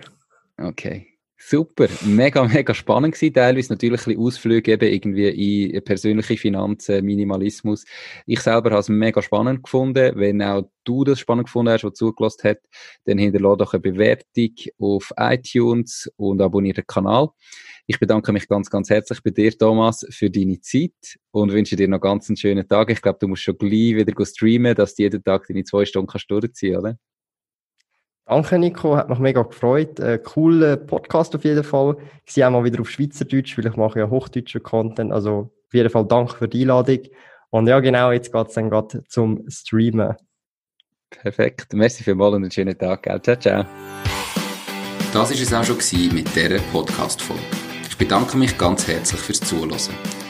Okay. Super, mega, mega spannend gewesen. Teilweise natürlich ein bisschen Ausflüge eben irgendwie in persönliche Finanzen, Minimalismus. Ich selber habe es mega spannend gefunden. Wenn auch du das spannend gefunden hast, was zugelassen hat, dann hinterlasse doch eine Bewertung auf iTunes und abonniere den Kanal. Ich bedanke mich ganz, ganz herzlich bei dir, Thomas, für deine Zeit und wünsche dir noch ganz einen schönen Tag. Ich glaube, du musst schon gleich wieder streamen, dass du jeden Tag deine zwei Stunden kannst durchziehen, oder? Danke, Nico. Hat mich mega gefreut. Äh, cooler Podcast auf jeden Fall. Ich sehe auch mal wieder auf Schweizerdeutsch, weil ich mache ja hochdeutschen Content. Also auf jeden Fall danke für die Einladung. Und ja, genau, jetzt geht es dann gerade zum Streamen. Perfekt. Merci vielmals und einen schönen Tag. Ciao, ciao. Das war es auch schon mit dieser Podcast-Folge. Ich bedanke mich ganz herzlich fürs Zuhören.